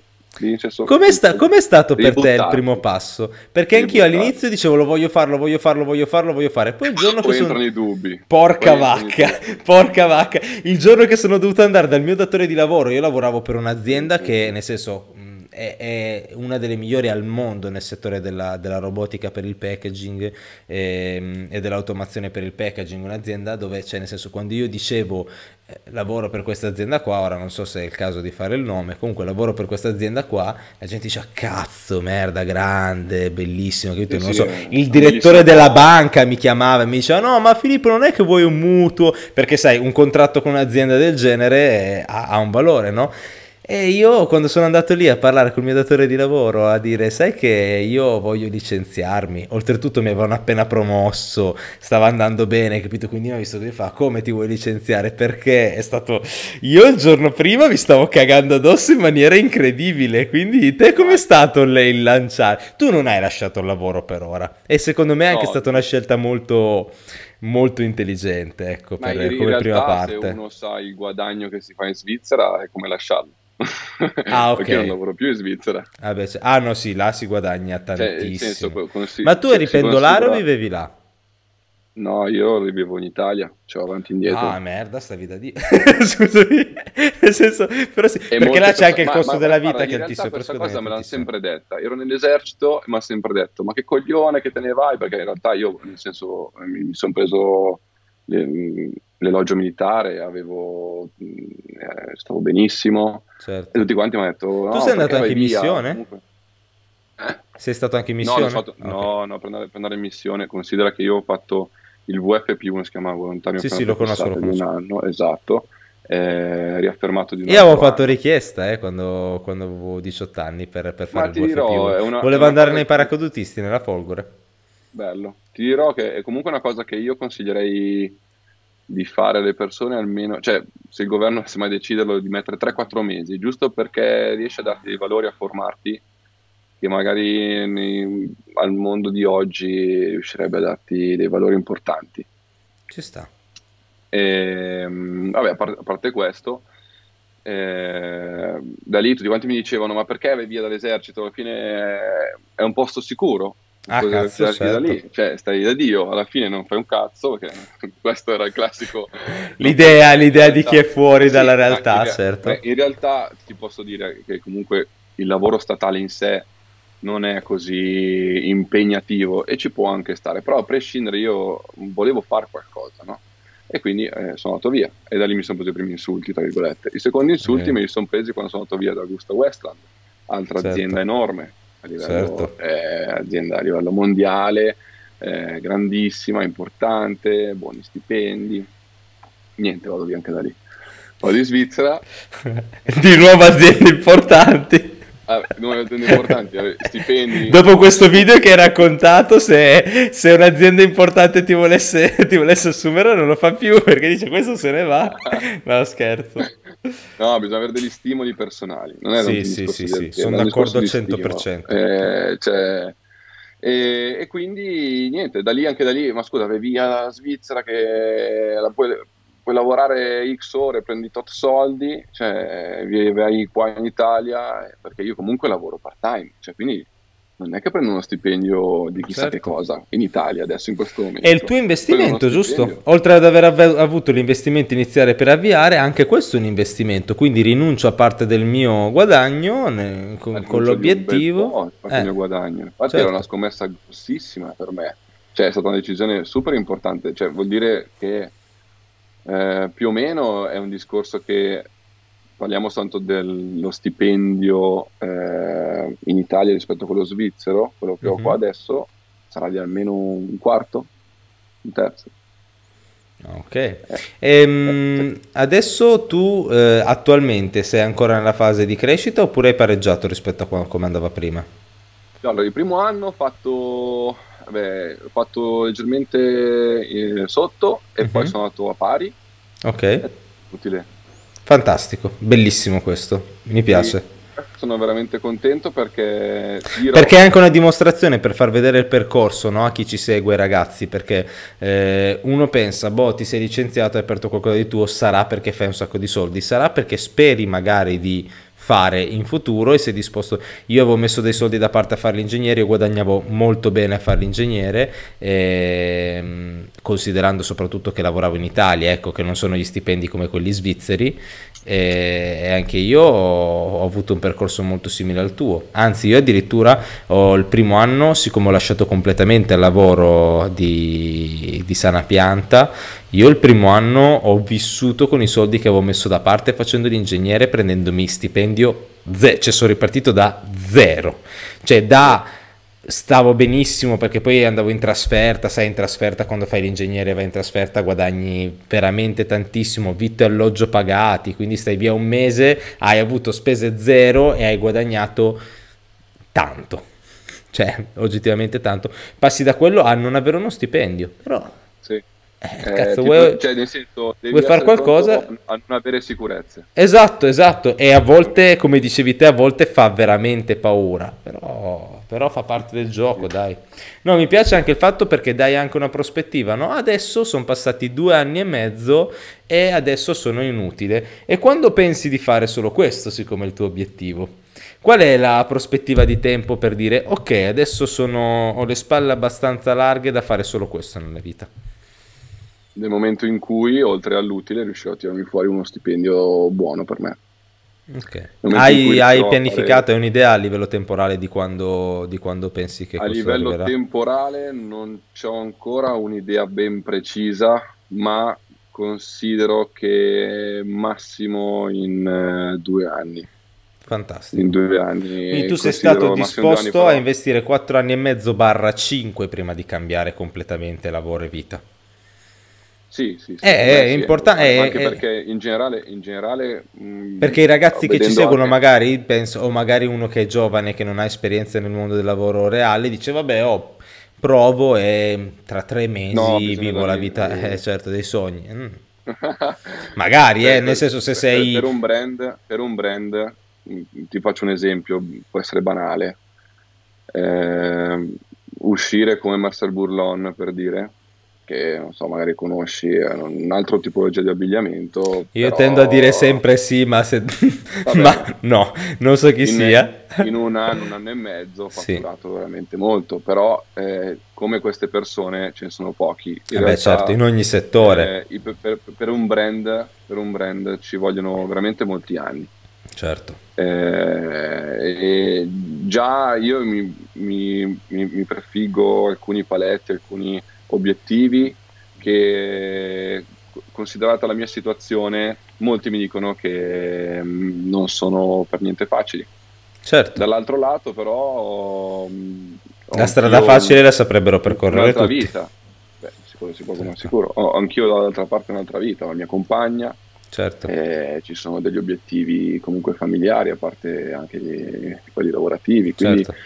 Com'è, sta, com'è, stato per te il primo passo? Perché anch'io all'inizio dicevo lo voglio fare, lo voglio fare, lo voglio fare, lo voglio fare. Poi il giorno Poi che sono... i dubbi. Porca Poi vacca, *laughs* porca vacca. Il giorno che sono dovuto andare dal mio datore di lavoro, io lavoravo per un'azienda che, nel senso, è, è, una delle migliori al mondo nel settore della, della robotica per il packaging e, ehm, e, dell'automazione per il packaging, un'azienda dove, cioè nel senso, quando io dicevo eh, lavoro per questa azienda qua, ora non so se è il caso di fare il nome, comunque lavoro per questa azienda qua, la gente dice ah, cazzo, merda, grande, bellissimo, sì, non sì, so. il direttore della banca mi chiamava e mi diceva no, ma Filippo non è che vuoi un mutuo, perché sai, un contratto con un'azienda del genere ha, ha un valore, no? E io quando sono andato lì a parlare col mio datore di lavoro, a dire, sai che io voglio licenziarmi, oltretutto mi avevano appena promosso, stava andando bene, capito? Quindi mi ha visto che fa, come ti vuoi licenziare? Perché è stato... Io il giorno prima mi stavo cagando addosso in maniera incredibile, quindi te com'è stato lei il lanciare? Tu non hai lasciato il lavoro per ora e secondo me è anche no. stata una scelta molto molto intelligente, ecco, per, come prima parte. Se uno sa il guadagno che si fa in Svizzera, è come lasciarlo. Ah, *laughs* ok. Perché non lavoro più in Svizzera. Ah, beh, ah no, sì, là si guadagna tantissimo. Cioè, senso, Ma tu eri pendolare o vivevi là? No, io vivevo in Italia, cioè avanti e indietro. Ah, merda, sta vita di... *laughs* Scusami, nel senso, però sì, perché là c'è anche il costo ma, della vita che è altissimo. Questa cosa me l'hanno sempre detta. Ero nell'esercito e mi ha sempre detto, ma che coglione che te ne vai? Perché in realtà io, nel senso, mi, mi sono preso l'elogio militare, avevo, eh, stavo benissimo certo. e tutti quanti mi hanno detto no, tu sei andato anche in missione? Eh? sei stato anche in missione? no, fatto, okay. no, no per, andare, per, andare, in missione considera che io ho fatto il VFP1 si chiama volontario sì sì lo conosco, lo conosco. un anno esatto eh, riaffermato di nuovo. Io avevo fatto richiesta eh, quando, quando, avevo 18 anni per, per fare Ma il VFP1. Una, Volevo andare nei paracadutisti nella Folgore. Bello. Ti dirò che è comunque una cosa che io consiglierei di fare alle persone almeno, cioè se il governo dovesse mai deciderlo di mettere 3-4 mesi, giusto perché riesce a darti dei valori a formarti che magari nei, al mondo di oggi riuscirebbe a darti dei valori importanti. Ci sta. E, ehm, vabbè, a, par- a parte questo, eh, da lì tutti quanti mi dicevano ma perché vai via dall'esercito? Alla fine è un posto sicuro. Ah, cazzo, certo. da lì, cioè stai da Dio, alla fine non fai un cazzo, perché *laughs* questo era il classico... *laughs* l'idea, l'idea di chi è fuori sì, dalla realtà, in, certo. in realtà ti posso dire che comunque il lavoro statale in sé non è così impegnativo e ci può anche stare, però a prescindere io volevo fare qualcosa, no? E quindi eh, sono andato via e da lì mi sono preso i primi insulti, tra virgolette. I secondi insulti eh. me li sono presi quando sono andato via da Augusta Westland, altra certo. azienda enorme, a livello, certo. eh, azienda a livello mondiale, eh, grandissima, importante, buoni stipendi. Niente, vado via anche da lì. Vado in Svizzera. *laughs* Di nuovo aziende importanti. Ah, importanti, stipendi. Dopo questo video che hai raccontato, se, se un'azienda importante ti volesse, *laughs* ti volesse, assumere, non lo fa più perché dice questo se ne va. *laughs* No, scherzo. No, bisogna avere degli stimoli personali. Non è sì, sì, sì, sì, sono d'accordo al 100%. Eh, cioè, e, e, quindi niente, da lì anche da lì, ma scusa, vai via la Svizzera che la puoi, puoi lavorare X ore, prendi tot soldi, cioè vai qua in Italia, perché io comunque lavoro part time, cioè quindi non è che prendo uno stipendio di chissà certo. che cosa in Italia adesso in questo momento. È il tuo investimento, giusto? Oltre ad aver av- avuto l'investimento iniziale per avviare, anche questo è un investimento, quindi rinuncio a parte del mio guadagno ne- con, con l'obiettivo. Po', eh. mio guadagno. Infatti certo. era una scommessa grossissima per me, cioè è stata una decisione super importante, cioè vuol dire che eh, più o meno è un discorso che parliamo tanto dello stipendio eh, in Italia rispetto a quello svizzero, quello che mm-hmm. ho qua mhm. adesso sarà di almeno un quarto, un terzo. Ok, eh. ehm, adesso tu eh, attualmente sei ancora nella fase di crescita oppure hai pareggiato rispetto a come andava prima? Allora, il primo anno ho fatto, vabbè, ho fatto leggermente eh, sotto e uh-huh. poi mhm. sono andato a pari. Ok. Utile. Fantastico, bellissimo questo, mi piace. sono veramente contento perché... Dirò... Perché è anche una dimostrazione per far vedere il percorso no? a chi ci segue, ragazzi, perché eh, uno pensa, boh, ti sei licenziato, hai aperto qualcosa di tuo, sarà perché fai un sacco di soldi, sarà perché speri magari di fare in futuro e sei disposto. Io avevo messo dei soldi da parte a fare l'ingegnere io guadagnavo molto bene a fare l'ingegnere ehm, considerando soprattutto che lavoravo in Italia ecco che non sono gli stipendi come quelli svizzeri e anche io ho avuto un percorso molto simile al tuo. Anzi io addirittura ho il primo anno siccome ho lasciato completamente il lavoro di, di sana pianta io il primo anno ho vissuto con i soldi che avevo messo da parte facendo l'ingegnere prendendomi stipendio ze- cioè sono ripartito da zero. Cioè da stavo benissimo perché poi andavo in trasferta, sai in trasferta quando fai l'ingegnere vai in trasferta guadagni veramente tantissimo, vitto e alloggio pagati, quindi stai via un mese, hai avuto spese zero e hai guadagnato tanto, cioè oggettivamente tanto, passi da quello a non avere uno stipendio, però... Sì. Eh, cazzo, tipo, vuoi, cioè, nel senso, vuoi fare qualcosa? A non avere sicurezze. Esatto, esatto. E a volte, come dicevi te, a volte fa veramente paura. Però, però fa parte del gioco, dai. No, mi piace anche il fatto perché dai anche una prospettiva, no? Adesso sono passati due anni e mezzo e adesso sono inutile. E quando pensi di fare solo questo, siccome è il tuo obiettivo? Qual è la prospettiva di tempo per dire ok, adesso sono, ho le spalle abbastanza larghe da fare solo questo nella vita? nel momento in cui, oltre all'utile, riuscirò a tirarmi fuori uno stipendio buono per me. Okay. Hai, hai pianificato, fare... è un'idea a livello temporale di quando, di quando pensi che a livello arriverà? temporale non ho ancora un'idea ben precisa, ma considero che massimo in uh, due anni. Fantastico. In due anni. Quindi tu sei stato disposto a investire quattro anni e mezzo barra 5 prima di cambiare completamente lavoro e vita? Sì, sì, sì. È, è importante. Anche è, perché in generale, in generale mh, mm, perché i ragazzi che ci seguono, anche... magari penso, o magari uno che è giovane, che non ha esperienza nel mondo del lavoro reale, dice: Vabbè, oh, provo e tra tre mesi no, vivo la vita, eh, certo, dei sogni. Mm. *laughs* magari, eh, nel senso, se sei per un brand, per un brand, mm, ti faccio un esempio, può essere banale. Eh, uscire come Marcel Bourlon per dire che non so, magari conosci è un altro tipologia di abbigliamento. Io però... tendo a dire sempre sì, ma, se... *laughs* ma no, non so chi in, sia. in un anno, un anno e mezzo ho fatturato sì. veramente molto, però eh, come queste persone ce ne sono pochi. In eh realtà, certo, in ogni settore. Eh, per, per, un brand, per un brand ci vogliono veramente molti anni. Certo. Eh, già io mi, mi, mi, mi prefiggo alcuni paletti, alcuni obiettivi che considerata la mia situazione molti mi dicono che mm, non sono per niente facili. Certo. Dall'altro lato però... Mm, la strada facile la saprebbero percorrere tutti. vita. Beh, sicuro, sicuro, certo. sicuro. Ho anch'io dall'altra parte un'altra vita, la mia compagna. Certo. Eh, ci sono degli obiettivi comunque familiari, a parte anche quelli lavorativi. Quindi certo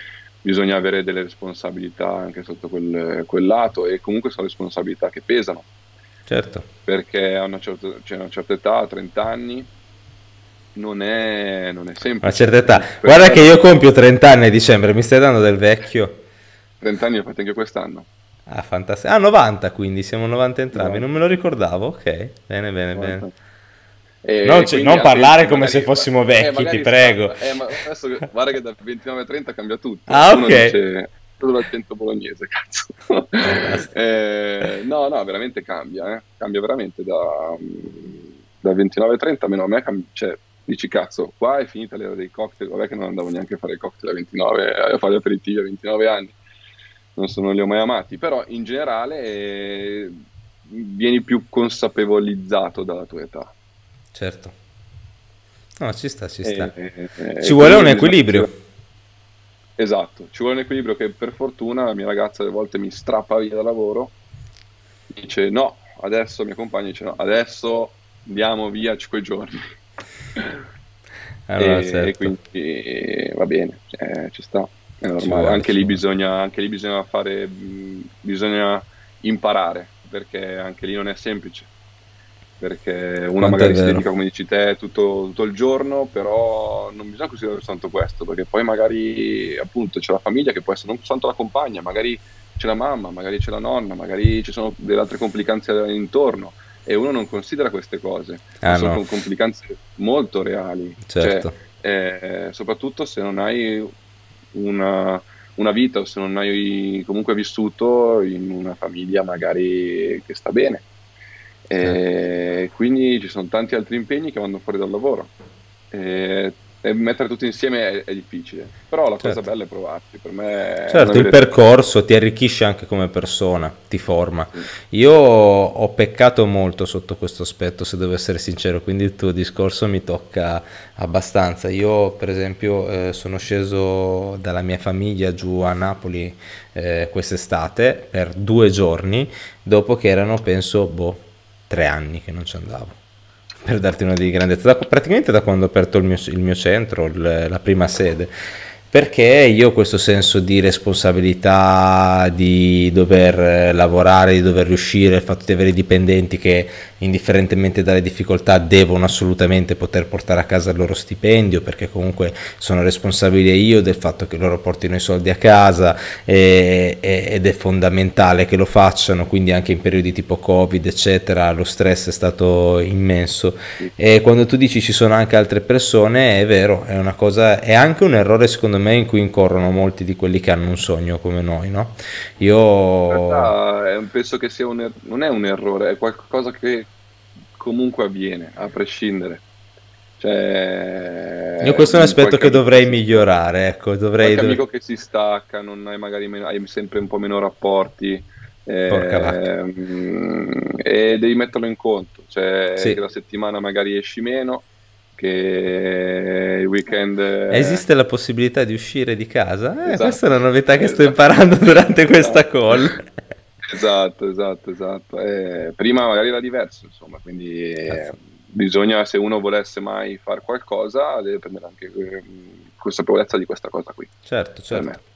bisogna avere delle responsabilità anche sotto quel, quel lato e comunque sono responsabilità che pesano. Certo. Perché a una certa, cioè una certa età, a 30 anni, non è, non è semplice. A certa età. Guarda che io compio 30 anni a dicembre, mi stai dando del vecchio. 30 anni ho fatto anche quest'anno. Ah, fantastico. Ah, 90 quindi, siamo 90 entrambi, 90. non me lo ricordavo, ok. Bene, bene, 90. bene. E non, non parlare come se fossimo vecchi, eh, ti prego. Eh, ma adesso guarda che da 29 a 30 cambia tutto. Ah, ok. Dice, l'accento bolognese, *laughs* cazzo. eh, no, no, veramente cambia, eh. Cambia veramente da, da 29 a 30, meno a me cambia, cioè, dici cazzo, qua è finita l'era dei cocktail, vabbè che non andavo neanche a fare i cocktail a 29, a fare gli aperitivi a 29 anni, non, so, non li ho mai amati, però in generale eh, vieni più consapevolizzato dalla tua età. Certo. No, ci sta, ci sta. E, eh, e, eh, ci vuole un equilibrio. Esatto, ci vuole un equilibrio che per fortuna la mia ragazza alle volte mi strappa via da lavoro, dice no, adesso mia compagna dice no, adesso andiamo via 5 giorni. Allora, e, certo. e, quindi va bene, eh, ci sta, è normale. Anche lì, bisogna, anche lì bisogna fare, bisogna imparare, perché anche lì non è semplice perché uno Quanto magari si dedica, come dici te, tutto, tutto, il giorno, però non bisogna considerare soltanto questo, perché poi magari appunto c'è la famiglia che può essere non soltanto la compagna, magari c'è la mamma, magari c'è la nonna, magari ci sono delle altre complicanze intorno e uno non considera queste cose, ah, sono no. complicanze molto reali, certo. cioè, eh, soprattutto se non hai una, una vita o se non hai comunque vissuto in una famiglia magari che sta bene e quindi ci sono tanti altri impegni che vanno fuori dal lavoro. E e mettere tutti insieme è, è difficile. Però la certo. cosa bella è provarci. Per me certo, il percorso ti arricchisce anche come persona, ti forma. Io ho peccato molto sotto questo aspetto, se devo essere sincero, quindi il tuo discorso mi tocca abbastanza. Io, per esempio, eh, sono sceso dalla mia famiglia giù a Napoli eh, quest'estate per due giorni, dopo che erano, penso, boh, tre anni che non ci andavo per darti una di grandezza, da, praticamente da quando ho aperto il mio, il mio centro, il, la prima sede perché io ho questo senso di responsabilità, di dover eh, lavorare, di dover riuscire, il fatto di avere dipendenti che indifferentemente dalle difficoltà devono assolutamente poter portare a casa il loro stipendio, perché comunque sono responsabile io del fatto che loro portino i soldi a casa e, e, ed è fondamentale che lo facciano, quindi anche in periodi tipo Covid, eccetera, lo stress è stato immenso. E quando tu dici ci sono anche altre persone, è vero, è una cosa, è anche un errore secondo me me in cui incorrono molti di quelli che hanno un sogno come noi, no? Io... Realtà, penso che sia un er- non è un errore, è qualcosa che comunque avviene, a prescindere. Cioè, Io questo è un aspetto che dovrei migliorare, ecco, dovrei... Qualche amico che si stacca, non hai magari meno, hai sempre un po' meno rapporti, eh, e devi metterlo in conto, cioè sì. che la settimana magari esci meno, che il weekend... Esiste la possibilità di uscire di casa? Eh, esatto. Questa è una novità che esatto. sto imparando durante questa esatto. call. Esatto, esatto, esatto. Eh, prima magari era diverso, insomma, quindi eh, bisogna, se uno volesse mai fare qualcosa, deve prendere anche eh, consapevolezza di questa cosa qui. Certo, certo.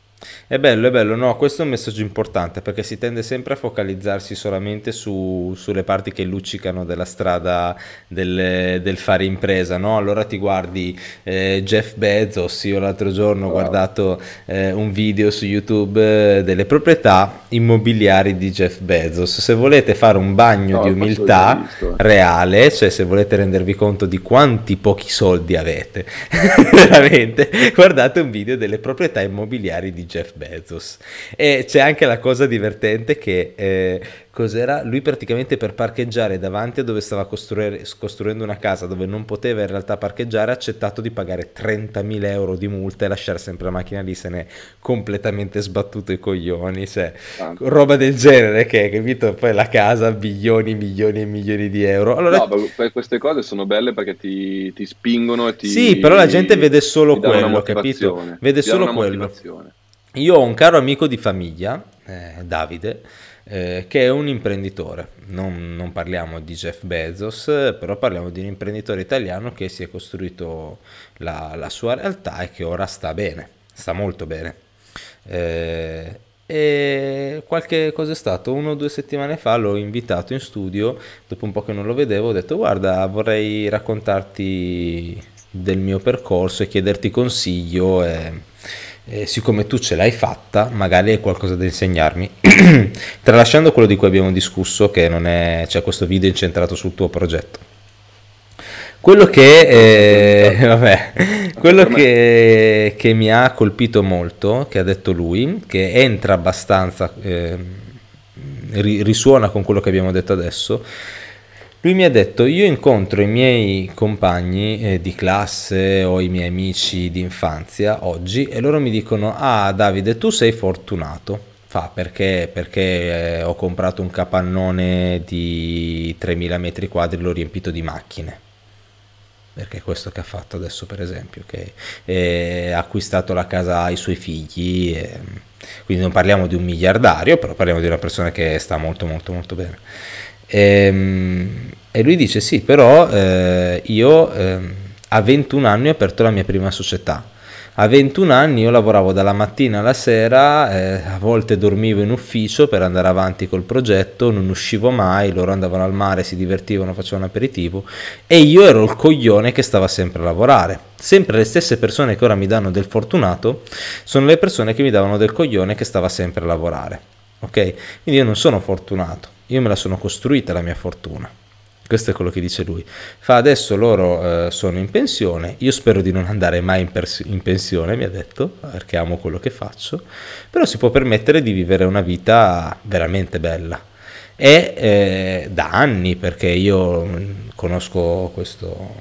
È bello, è bello, no, questo è un messaggio importante perché si tende sempre a focalizzarsi solamente su, sulle parti che luccicano della strada del, del fare impresa, no? Allora ti guardi eh, Jeff Bezos, io l'altro giorno ho guardato eh, un video su YouTube eh, delle proprietà immobiliari di Jeff Bezos, se volete fare un bagno no, di umiltà reale, cioè se volete rendervi conto di quanti pochi soldi avete, *laughs* veramente, guardate un video delle proprietà immobiliari di Jeff Bezos. E c'è anche la cosa divertente che eh, cos'era? Lui praticamente per parcheggiare davanti a dove stava costruendo una casa dove non poteva in realtà parcheggiare ha accettato di pagare 30.000 euro di multa e lasciare sempre la macchina lì, se n'è completamente sbattuto i coglioni, cioè, roba del genere che, capito? Poi la casa, milioni, milioni e milioni di euro. Allora, no, queste cose sono belle perché ti, ti spingono e ti... Sì, però la gente vede solo quello, capito? Vede solo quello. Io ho un caro amico di famiglia, eh, Davide, eh, che è un imprenditore. Non, non, parliamo di Jeff Bezos, però parliamo di un imprenditore italiano che si è costruito la, la sua realtà e che ora sta bene, sta molto bene. Eh, e qualche cosa è stato uno o due settimane fa l'ho invitato in studio dopo un po' che non lo vedevo ho detto guarda vorrei raccontarti del mio percorso e chiederti consiglio e eh, siccome tu ce l'hai fatta, magari hai qualcosa da insegnarmi. *clears throat* Tralasciando quello di cui abbiamo discusso, che non è, c'è questo video incentrato sul tuo progetto. Quello che, eh, *laughs* vabbè, quello che, che, mi ha colpito molto, che ha detto lui, che entra abbastanza, eh, risuona con quello che abbiamo detto adesso, lui mi ha detto, io incontro i miei compagni eh, di classe o i miei amici di infanzia oggi e loro mi dicono, ah Davide, tu sei fortunato. Fa perché? Perché eh, ho comprato un capannone di 3000 metri quadri, l'ho riempito di macchine perché questo che ha fatto adesso per esempio, che ha acquistato la casa ai suoi figli, e, quindi non parliamo di un miliardario, però parliamo di una persona che sta molto molto molto bene. E, ehm, e lui dice sì, però eh, io eh, a 21 anni ho aperto la mia prima società. A 21 anni io lavoravo dalla mattina alla sera, eh, a volte dormivo in ufficio per andare avanti col progetto, non uscivo mai, loro andavano al mare, si divertivano, facevano aperitivo e io ero il coglione che stava sempre a lavorare. Sempre le stesse persone che ora mi danno del fortunato sono le persone che mi davano del coglione che stava sempre a lavorare. Ok? Quindi io non sono fortunato io me la sono costruita la mia fortuna. Questo è quello che dice lui. Fa adesso loro eh, sono in pensione, io spero di non andare mai in, pers- in, pensione, mi ha detto, perché amo quello che faccio, però si può permettere di vivere una vita veramente bella. E eh, da anni, perché io conosco questo,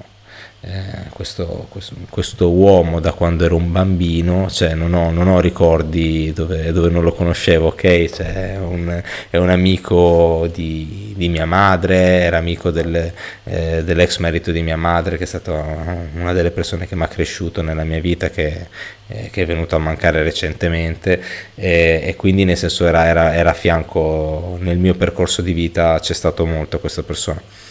eh, questo, questo, questo, uomo da quando ero un bambino, cioè non ho, non ho ricordi dove, dove, non lo conoscevo, ok? Cioè, un, è, un, amico di, di, mia madre, era amico del, eh, dell'ex marito di mia madre, che è stata una delle persone che mi ha cresciuto nella mia vita, che, eh, che è venuto a mancare recentemente e quindi nel senso era, era, era a fianco nel mio percorso di vita, c'è stato molto questa persona.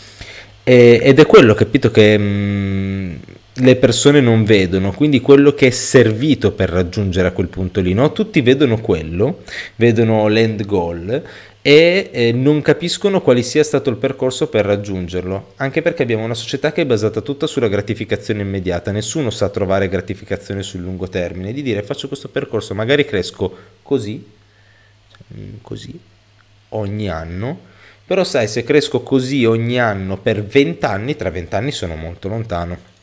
E, ed è quello, capito, che mh, mm, le persone non vedono, quindi quello che è servito per raggiungere a quel punto lì, no? Tutti vedono quello, vedono l'end goal e eh, non capiscono quale sia stato il percorso per raggiungerlo, anche perché abbiamo una società che è basata tutta sulla gratificazione immediata, nessuno sa trovare gratificazione sul lungo termine, di dire faccio questo percorso, magari cresco così, mm, così, ogni anno, però sai, se cresco così ogni anno per 20 anni, tra 20 anni sono molto lontano.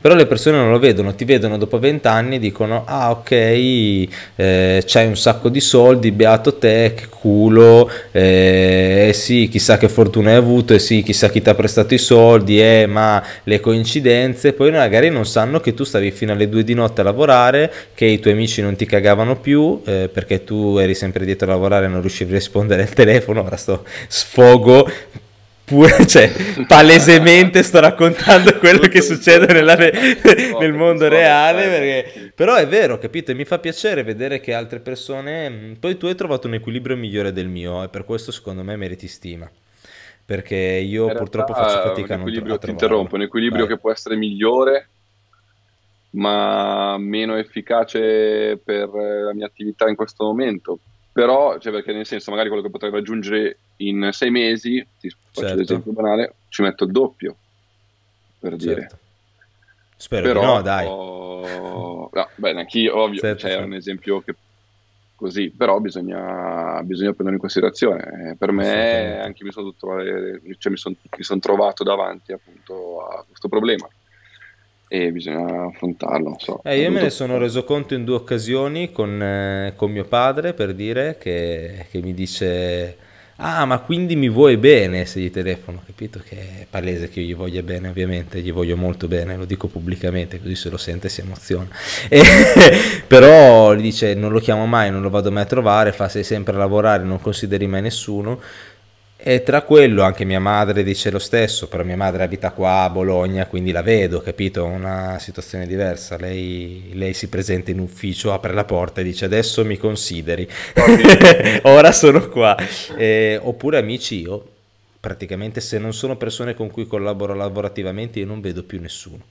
Però le persone non lo vedono, ti vedono dopo 20 anni e dicono ah ok, eh, c'hai un sacco di soldi, beato te, che culo, eh, sì, chissà che fortuna hai avuto, e sì, chissà chi ti ha prestato i soldi, eh, ma le coincidenze, poi magari non sanno che tu stavi fino alle 2 di notte a lavorare, che i tuoi amici non ti cagavano più, eh, perché tu eri sempre dietro a lavorare e non riuscivi a rispondere al telefono, ora sto sfogo pure, *laughs* cioè, palesemente sto raccontando *laughs* quello che succede nella, nel mondo reale, perché, però è vero, capito? E mi fa piacere vedere che altre persone, poi tu hai trovato un equilibrio migliore del mio e per questo secondo me meriti stima. Perché io purtroppo faccio fatica a non trovare. Ti interrompo, un equilibrio Vai. che può essere migliore, ma meno efficace per la mia attività in questo momento però, cioè perché nel senso, magari quello che potrei raggiungere in sei mesi, ti faccio certo. l'esempio banale, ci metto il doppio, per certo. dire. Spero però, no, dai. Oh, no, beh, anch'io, ovvio, certo, cioè, certo. è un esempio che così, però bisogna, bisogna prenderlo in considerazione. Per me anche mi sono, trovare, cioè, mi, son, mi son trovato davanti appunto a questo problema e bisogna affrontarlo. So. Eh, io me ne sono reso conto in due occasioni con, eh, con mio padre per dire che, che, mi dice ah ma quindi mi vuoi bene se gli telefono, capito che è palese che io gli voglia bene ovviamente, gli voglio molto bene, lo dico pubblicamente così se lo sente si emoziona, *laughs* e, però gli dice non lo chiamo mai, non lo vado mai a trovare, fa sei sempre a lavorare, non consideri mai nessuno e tra quello anche mia madre dice lo stesso, però mia madre abita qua a Bologna, quindi la vedo, capito? Una situazione diversa. Lei, lei si presenta in ufficio, apre la porta e dice adesso mi consideri, *laughs* ora sono qua. Eh, oppure amici, io praticamente se non sono persone con cui collaboro lavorativamente io non vedo più nessuno.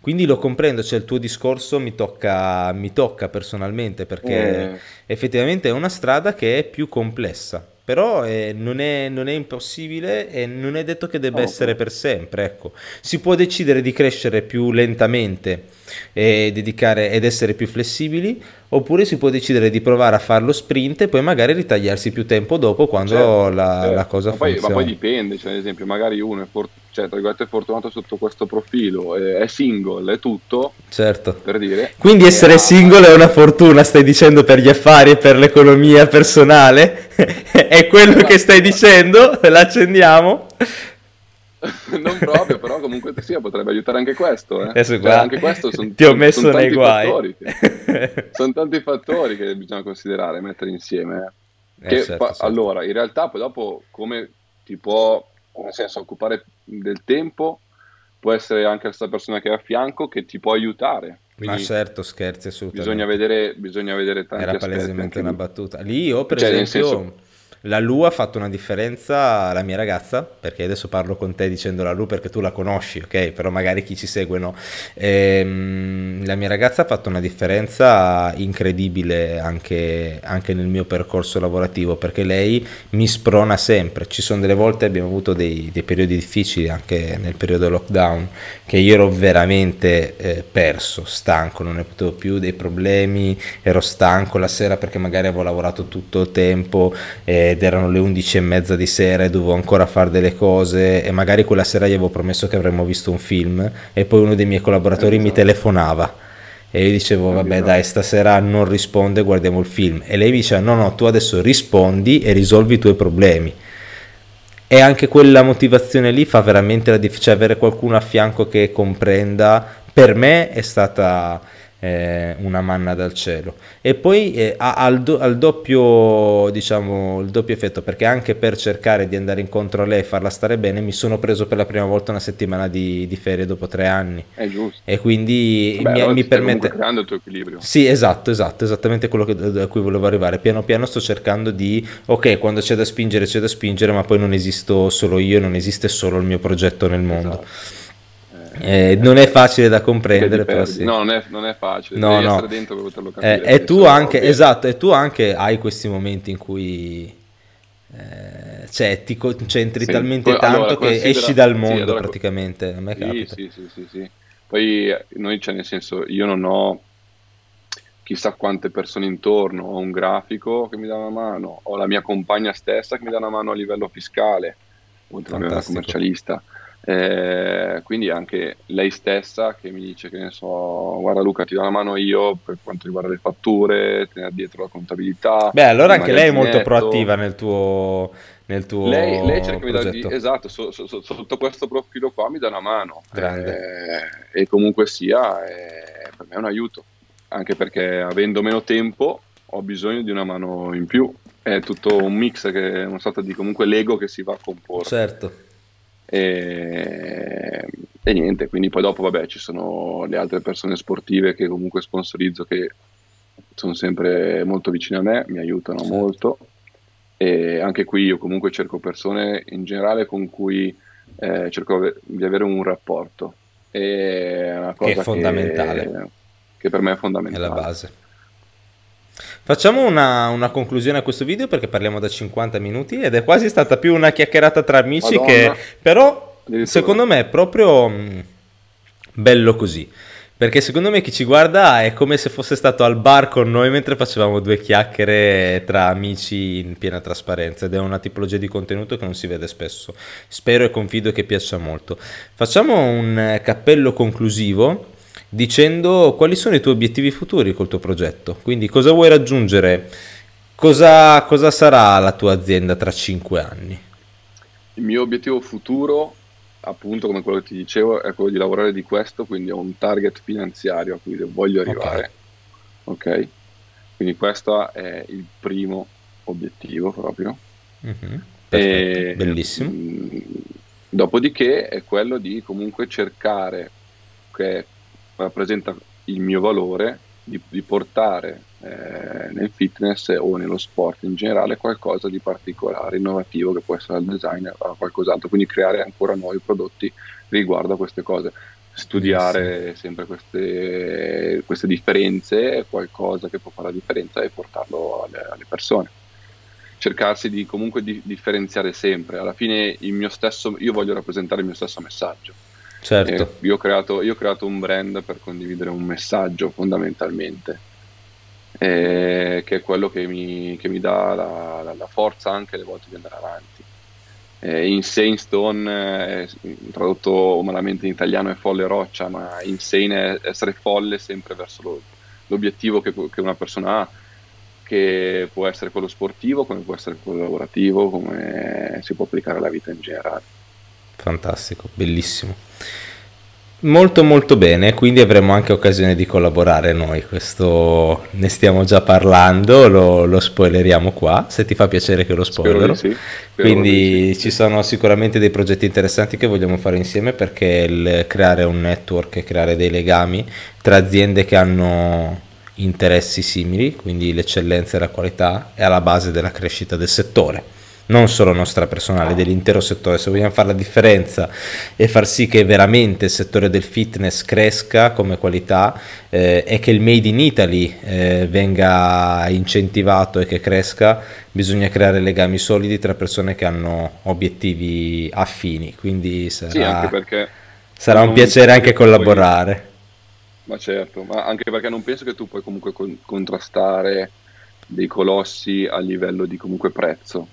Quindi lo comprendo, cioè il tuo discorso mi tocca, mi tocca personalmente perché mm. effettivamente è una strada che è più complessa però eh, non, è, non, è, impossibile e non è detto che debba oh, essere per sempre. Ecco. Si può decidere di crescere più lentamente e dedicare, ed essere più flessibili, oppure si può decidere di provare a farlo sprint e poi magari ritagliarsi più tempo dopo quando certo, la, certo. la, cosa ma funziona. Poi, ma poi dipende, cioè, ad esempio, magari uno è, for- cioè, è fortunato sotto questo profilo, è, è, single, è tutto, certo. per dire. Quindi essere ha... single è una *laughs* fortuna, stai dicendo, per gli affari e per l'economia personale? *laughs* è quello esatto. che stai dicendo? L'accendiamo? *laughs* non proprio, però comunque sì, potrebbe aiutare anche questo. Eh. Cioè, anche questo son, ti ho messo son nei guai. Che, *laughs* sono tanti fattori che bisogna considerare, mettere insieme. Eh. Eh, certo, pa- certo. Allora, in realtà poi dopo come ti può, nel senso, occupare del tempo, può essere anche questa persona che è a fianco che ti può aiutare. Quindi Ma certo, scherzi assolutamente. Bisogna vedere, bisogna vedere tanti Era palesemente una battuta. Lì io, per cioè, esempio... La Lu ha fatto una differenza alla mia ragazza, perché adesso parlo con te dicendo la Lu perché tu la conosci, ok? Però magari chi ci segue no. Ehm, la mia ragazza ha fatto una differenza incredibile anche, anche, nel mio percorso lavorativo, perché lei mi sprona sempre. Ci sono delle volte, abbiamo avuto dei, dei periodi difficili anche nel periodo lockdown, che io ero veramente eh, perso, stanco, non ne potevo più, dei problemi, ero stanco la sera perché magari avevo lavorato tutto il tempo. Eh, ed erano le 11 e mezza di sera e dovevo ancora fare delle cose e magari quella sera gli avevo promesso che avremmo visto un film e poi uno dei miei collaboratori mi telefonava e io dicevo vabbè dai stasera non risponde guardiamo il film. E lei mi diceva no no tu adesso rispondi e risolvi i tuoi problemi. E anche quella motivazione lì fa veramente la differenza, cioè avere qualcuno a fianco che comprenda, per me è stata eh, una manna dal cielo. E poi eh, ha, il, do, il, doppio, diciamo, il doppio effetto, perché anche per cercare di andare incontro a lei e farla stare bene, mi sono preso per la prima volta una settimana di, di ferie dopo tre anni. È giusto. E quindi Beh, mi, allora mi permette... creando il tuo equilibrio. Sì, esatto, esatto, esattamente quello che, a cui volevo arrivare. Piano piano sto cercando di, ok, quando c'è da spingere c'è da spingere, ma poi non esisto solo io, non esiste solo il mio progetto nel mondo. Esatto. Eh, non è facile da comprendere, però sì. No, non è, non è facile, No, devi no. essere dentro per poterlo capire. Eh, e tu anche, ovvio. esatto, e tu anche hai questi momenti in cui eh, cioè, ti concentri Sì. talmente Poi, tanto allora, che esci dal sì, mondo allora- praticamente. A me Sì, capita. sì, sì, sì, sì. Poi eh, noi, cioè, nel senso, io non ho chissà quante persone intorno, ho un grafico che mi dà una mano, ho la mia compagna stessa che mi dà una mano a livello fiscale, oltre a una Fantastico. commercialista. Eh, quindi anche lei stessa che mi dice che ne so, guarda Luca, ti do una mano io per quanto riguarda le fatture, tenere dietro la contabilità. Beh, allora anche lei è molto proattiva nel tuo, nel tuo Lei, lei cerca di progetto. esatto, so- so- so- sotto questo profilo qua mi dà una mano. Eh, e comunque sia, eh, per me è un aiuto, anche perché avendo meno tempo ho bisogno di una mano in più. È tutto un mix, che è una sorta di comunque Lego che si va a comporre. Certo. E, e niente, quindi poi dopo, vabbè, ci sono le altre persone sportive che comunque sponsorizzo che sono sempre molto vicine a me, mi aiutano Sì. molto. E anche qui io comunque cerco persone in generale con cui eh, cerco di avere un rapporto. E è una cosa è fondamentale. che per me è È fondamentale. la base. Facciamo una, una conclusione a questo video perché parliamo da 50 minuti ed è quasi stata più una chiacchierata tra amici Madonna. che però secondo me è proprio mh, bello così. Perché secondo me chi ci guarda è come se fosse stato al bar con noi mentre facevamo due chiacchiere tra amici in piena trasparenza ed è una tipologia di contenuto che non si vede spesso. Spero e confido che piaccia molto. Facciamo un eh, cappello conclusivo dicendo quali sono i tuoi obiettivi futuri col tuo progetto. Quindi cosa vuoi raggiungere? Cosa, cosa sarà la tua azienda tra 5 anni? Il mio obiettivo futuro, appunto, come quello che ti dicevo, è quello di lavorare di questo, quindi ho un target finanziario a cui voglio arrivare. Ok? Quindi questo è il primo obiettivo proprio. Mhm, Perfetto, E, bellissimo. mh, dopodiché è quello di comunque cercare, che rappresenta il mio valore, di, di portare eh, nel fitness o nello sport in generale qualcosa di particolare, innovativo, che può essere il design o qualcos'altro, quindi creare ancora nuovi prodotti riguardo a queste cose. Studiare sempre queste, queste differenze, qualcosa che può fare la differenza e portarlo alle, alle persone cercarsi di comunque di differenziare sempre. Alla fine il mio stesso, io voglio rappresentare il mio stesso messaggio. Certo, Eh, io, ho creato, io ho creato un brand per condividere un messaggio fondamentalmente, eh, che è quello che mi, che mi dà la, la- la forza anche le volte di andare avanti. Eh, insane Stone, eh, tradotto malamente in italiano, è folle roccia, ma insane è essere folle sempre verso lo- l'obiettivo che, che una persona ha, che può essere quello sportivo, come può essere quello lavorativo, come si può applicare alla vita in generale. Fantastico, bellissimo. Molto molto bene, quindi avremo anche occasione di collaborare noi, questo ne stiamo già parlando, lo, lo spoileriamo qua, se ti fa piacere che lo spoilero. sì. Quindi di sì. ci sono sicuramente dei progetti interessanti che vogliamo fare insieme perché il creare un network creare dei legami tra aziende che hanno interessi simili, quindi l'eccellenza e la qualità, è alla base della crescita del settore. Non solo nostra personale, dell'intero settore. Se vogliamo fare la differenza e far sì che veramente il settore del fitness cresca come qualità eh, e che il Made in Italy eh, venga incentivato e che cresca, bisogna creare legami solidi tra persone che hanno obiettivi affini. Quindi sarà, Sì, sarà un piacere anche che poi- collaborare. Ma certo, ma anche perché non penso che tu puoi comunque con- contrastare dei colossi a livello di comunque prezzo.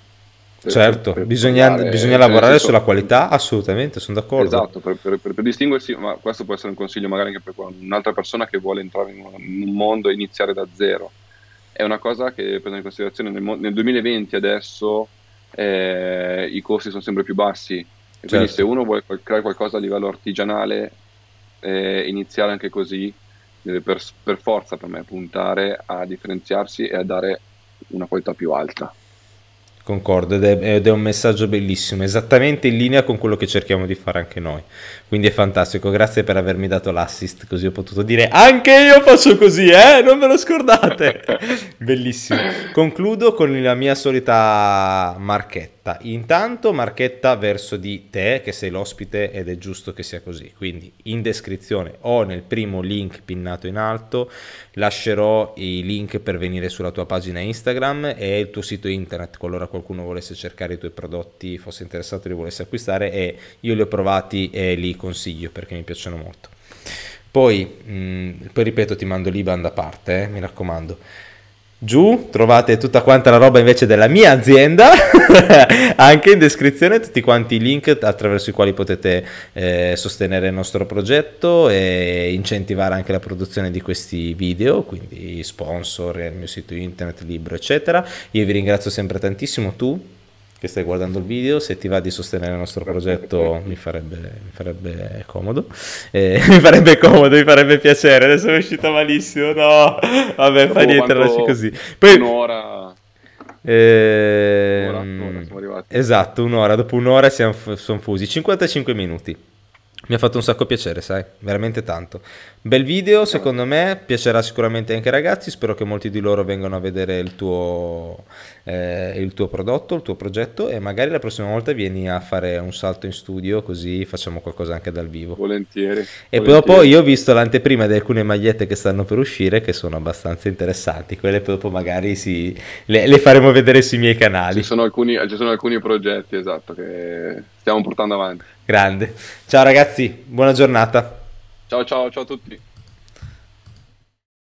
Per- Certo, per- per bisogna, parlare- bisogna cioè, lavorare senso- sulla qualità, assolutamente, sono d'accordo. Esatto, per, per- per- per distinguersi, ma questo può essere un consiglio magari anche per un'altra persona che vuole entrare in un, mondo e iniziare da zero. È una cosa che prendo in considerazione nel, nel 2020 adesso eh, i costi sono sempre più bassi. E quindi Certo. se uno vuole creare qualcosa a livello artigianale, eh, iniziare anche così, deve per, per forza per me puntare a differenziarsi e a dare una qualità più alta. Concordo, ed è, ed è un messaggio bellissimo, esattamente in linea con quello che cerchiamo di fare anche noi. Quindi è fantastico, grazie per avermi dato l'assist, così ho potuto dire anche io faccio così, eh? Non me lo scordate. *laughs* Bellissimo. Concludo con la mia solita marchetta. Intanto marchetta verso di te, che sei l'ospite ed è giusto che sia così. Quindi in descrizione o nel primo link pinnato in alto lascerò i link per venire sulla tua pagina Instagram e il tuo sito internet qualora qualcuno volesse cercare i tuoi prodotti, fosse interessato e li volesse acquistare e io li ho provati e li consiglio perché mi piacciono molto. Poi, mh, poi ripeto, ti mando l'IBAN da parte, eh, mi raccomando. Giù trovate tutta quanta la roba invece della mia azienda, *laughs* anche in descrizione tutti quanti i link attraverso i quali potete eh, sostenere il nostro progetto e incentivare anche la produzione di questi video, quindi sponsor, il mio sito internet, libro, eccetera. Io vi ringrazio sempre tantissimo, tu che stai guardando il video, se ti va di sostenere il nostro progetto mi farebbe, mi farebbe comodo, eh, *laughs* mi farebbe comodo, mi farebbe piacere, adesso è uscito malissimo, no, vabbè, fa Dopo niente, quanto- lasci così. Poi, Un'ora, ehm, un'ora, un'ora siamo arrivati. esatto, un'ora, dopo un'ora siamo f- son fusi, 55 minuti. Mi ha fatto un sacco piacere, sai, veramente tanto. Bel video, secondo me, piacerà sicuramente anche ai ragazzi, spero che molti di loro vengano a vedere il tuo, eh, il tuo prodotto, il tuo progetto e magari la prossima volta vieni a fare un salto in studio così facciamo qualcosa anche dal vivo. Volentieri. E volentieri. dopo io ho visto l'anteprima di alcune magliette che stanno per uscire che sono abbastanza interessanti, quelle dopo magari si- le, le faremo vedere sui miei canali. Ci sono alcuni, ci sono alcuni progetti, esatto, che stiamo portando avanti. Grande. Ciao ragazzi, buona giornata. Ciao ciao ciao a tutti.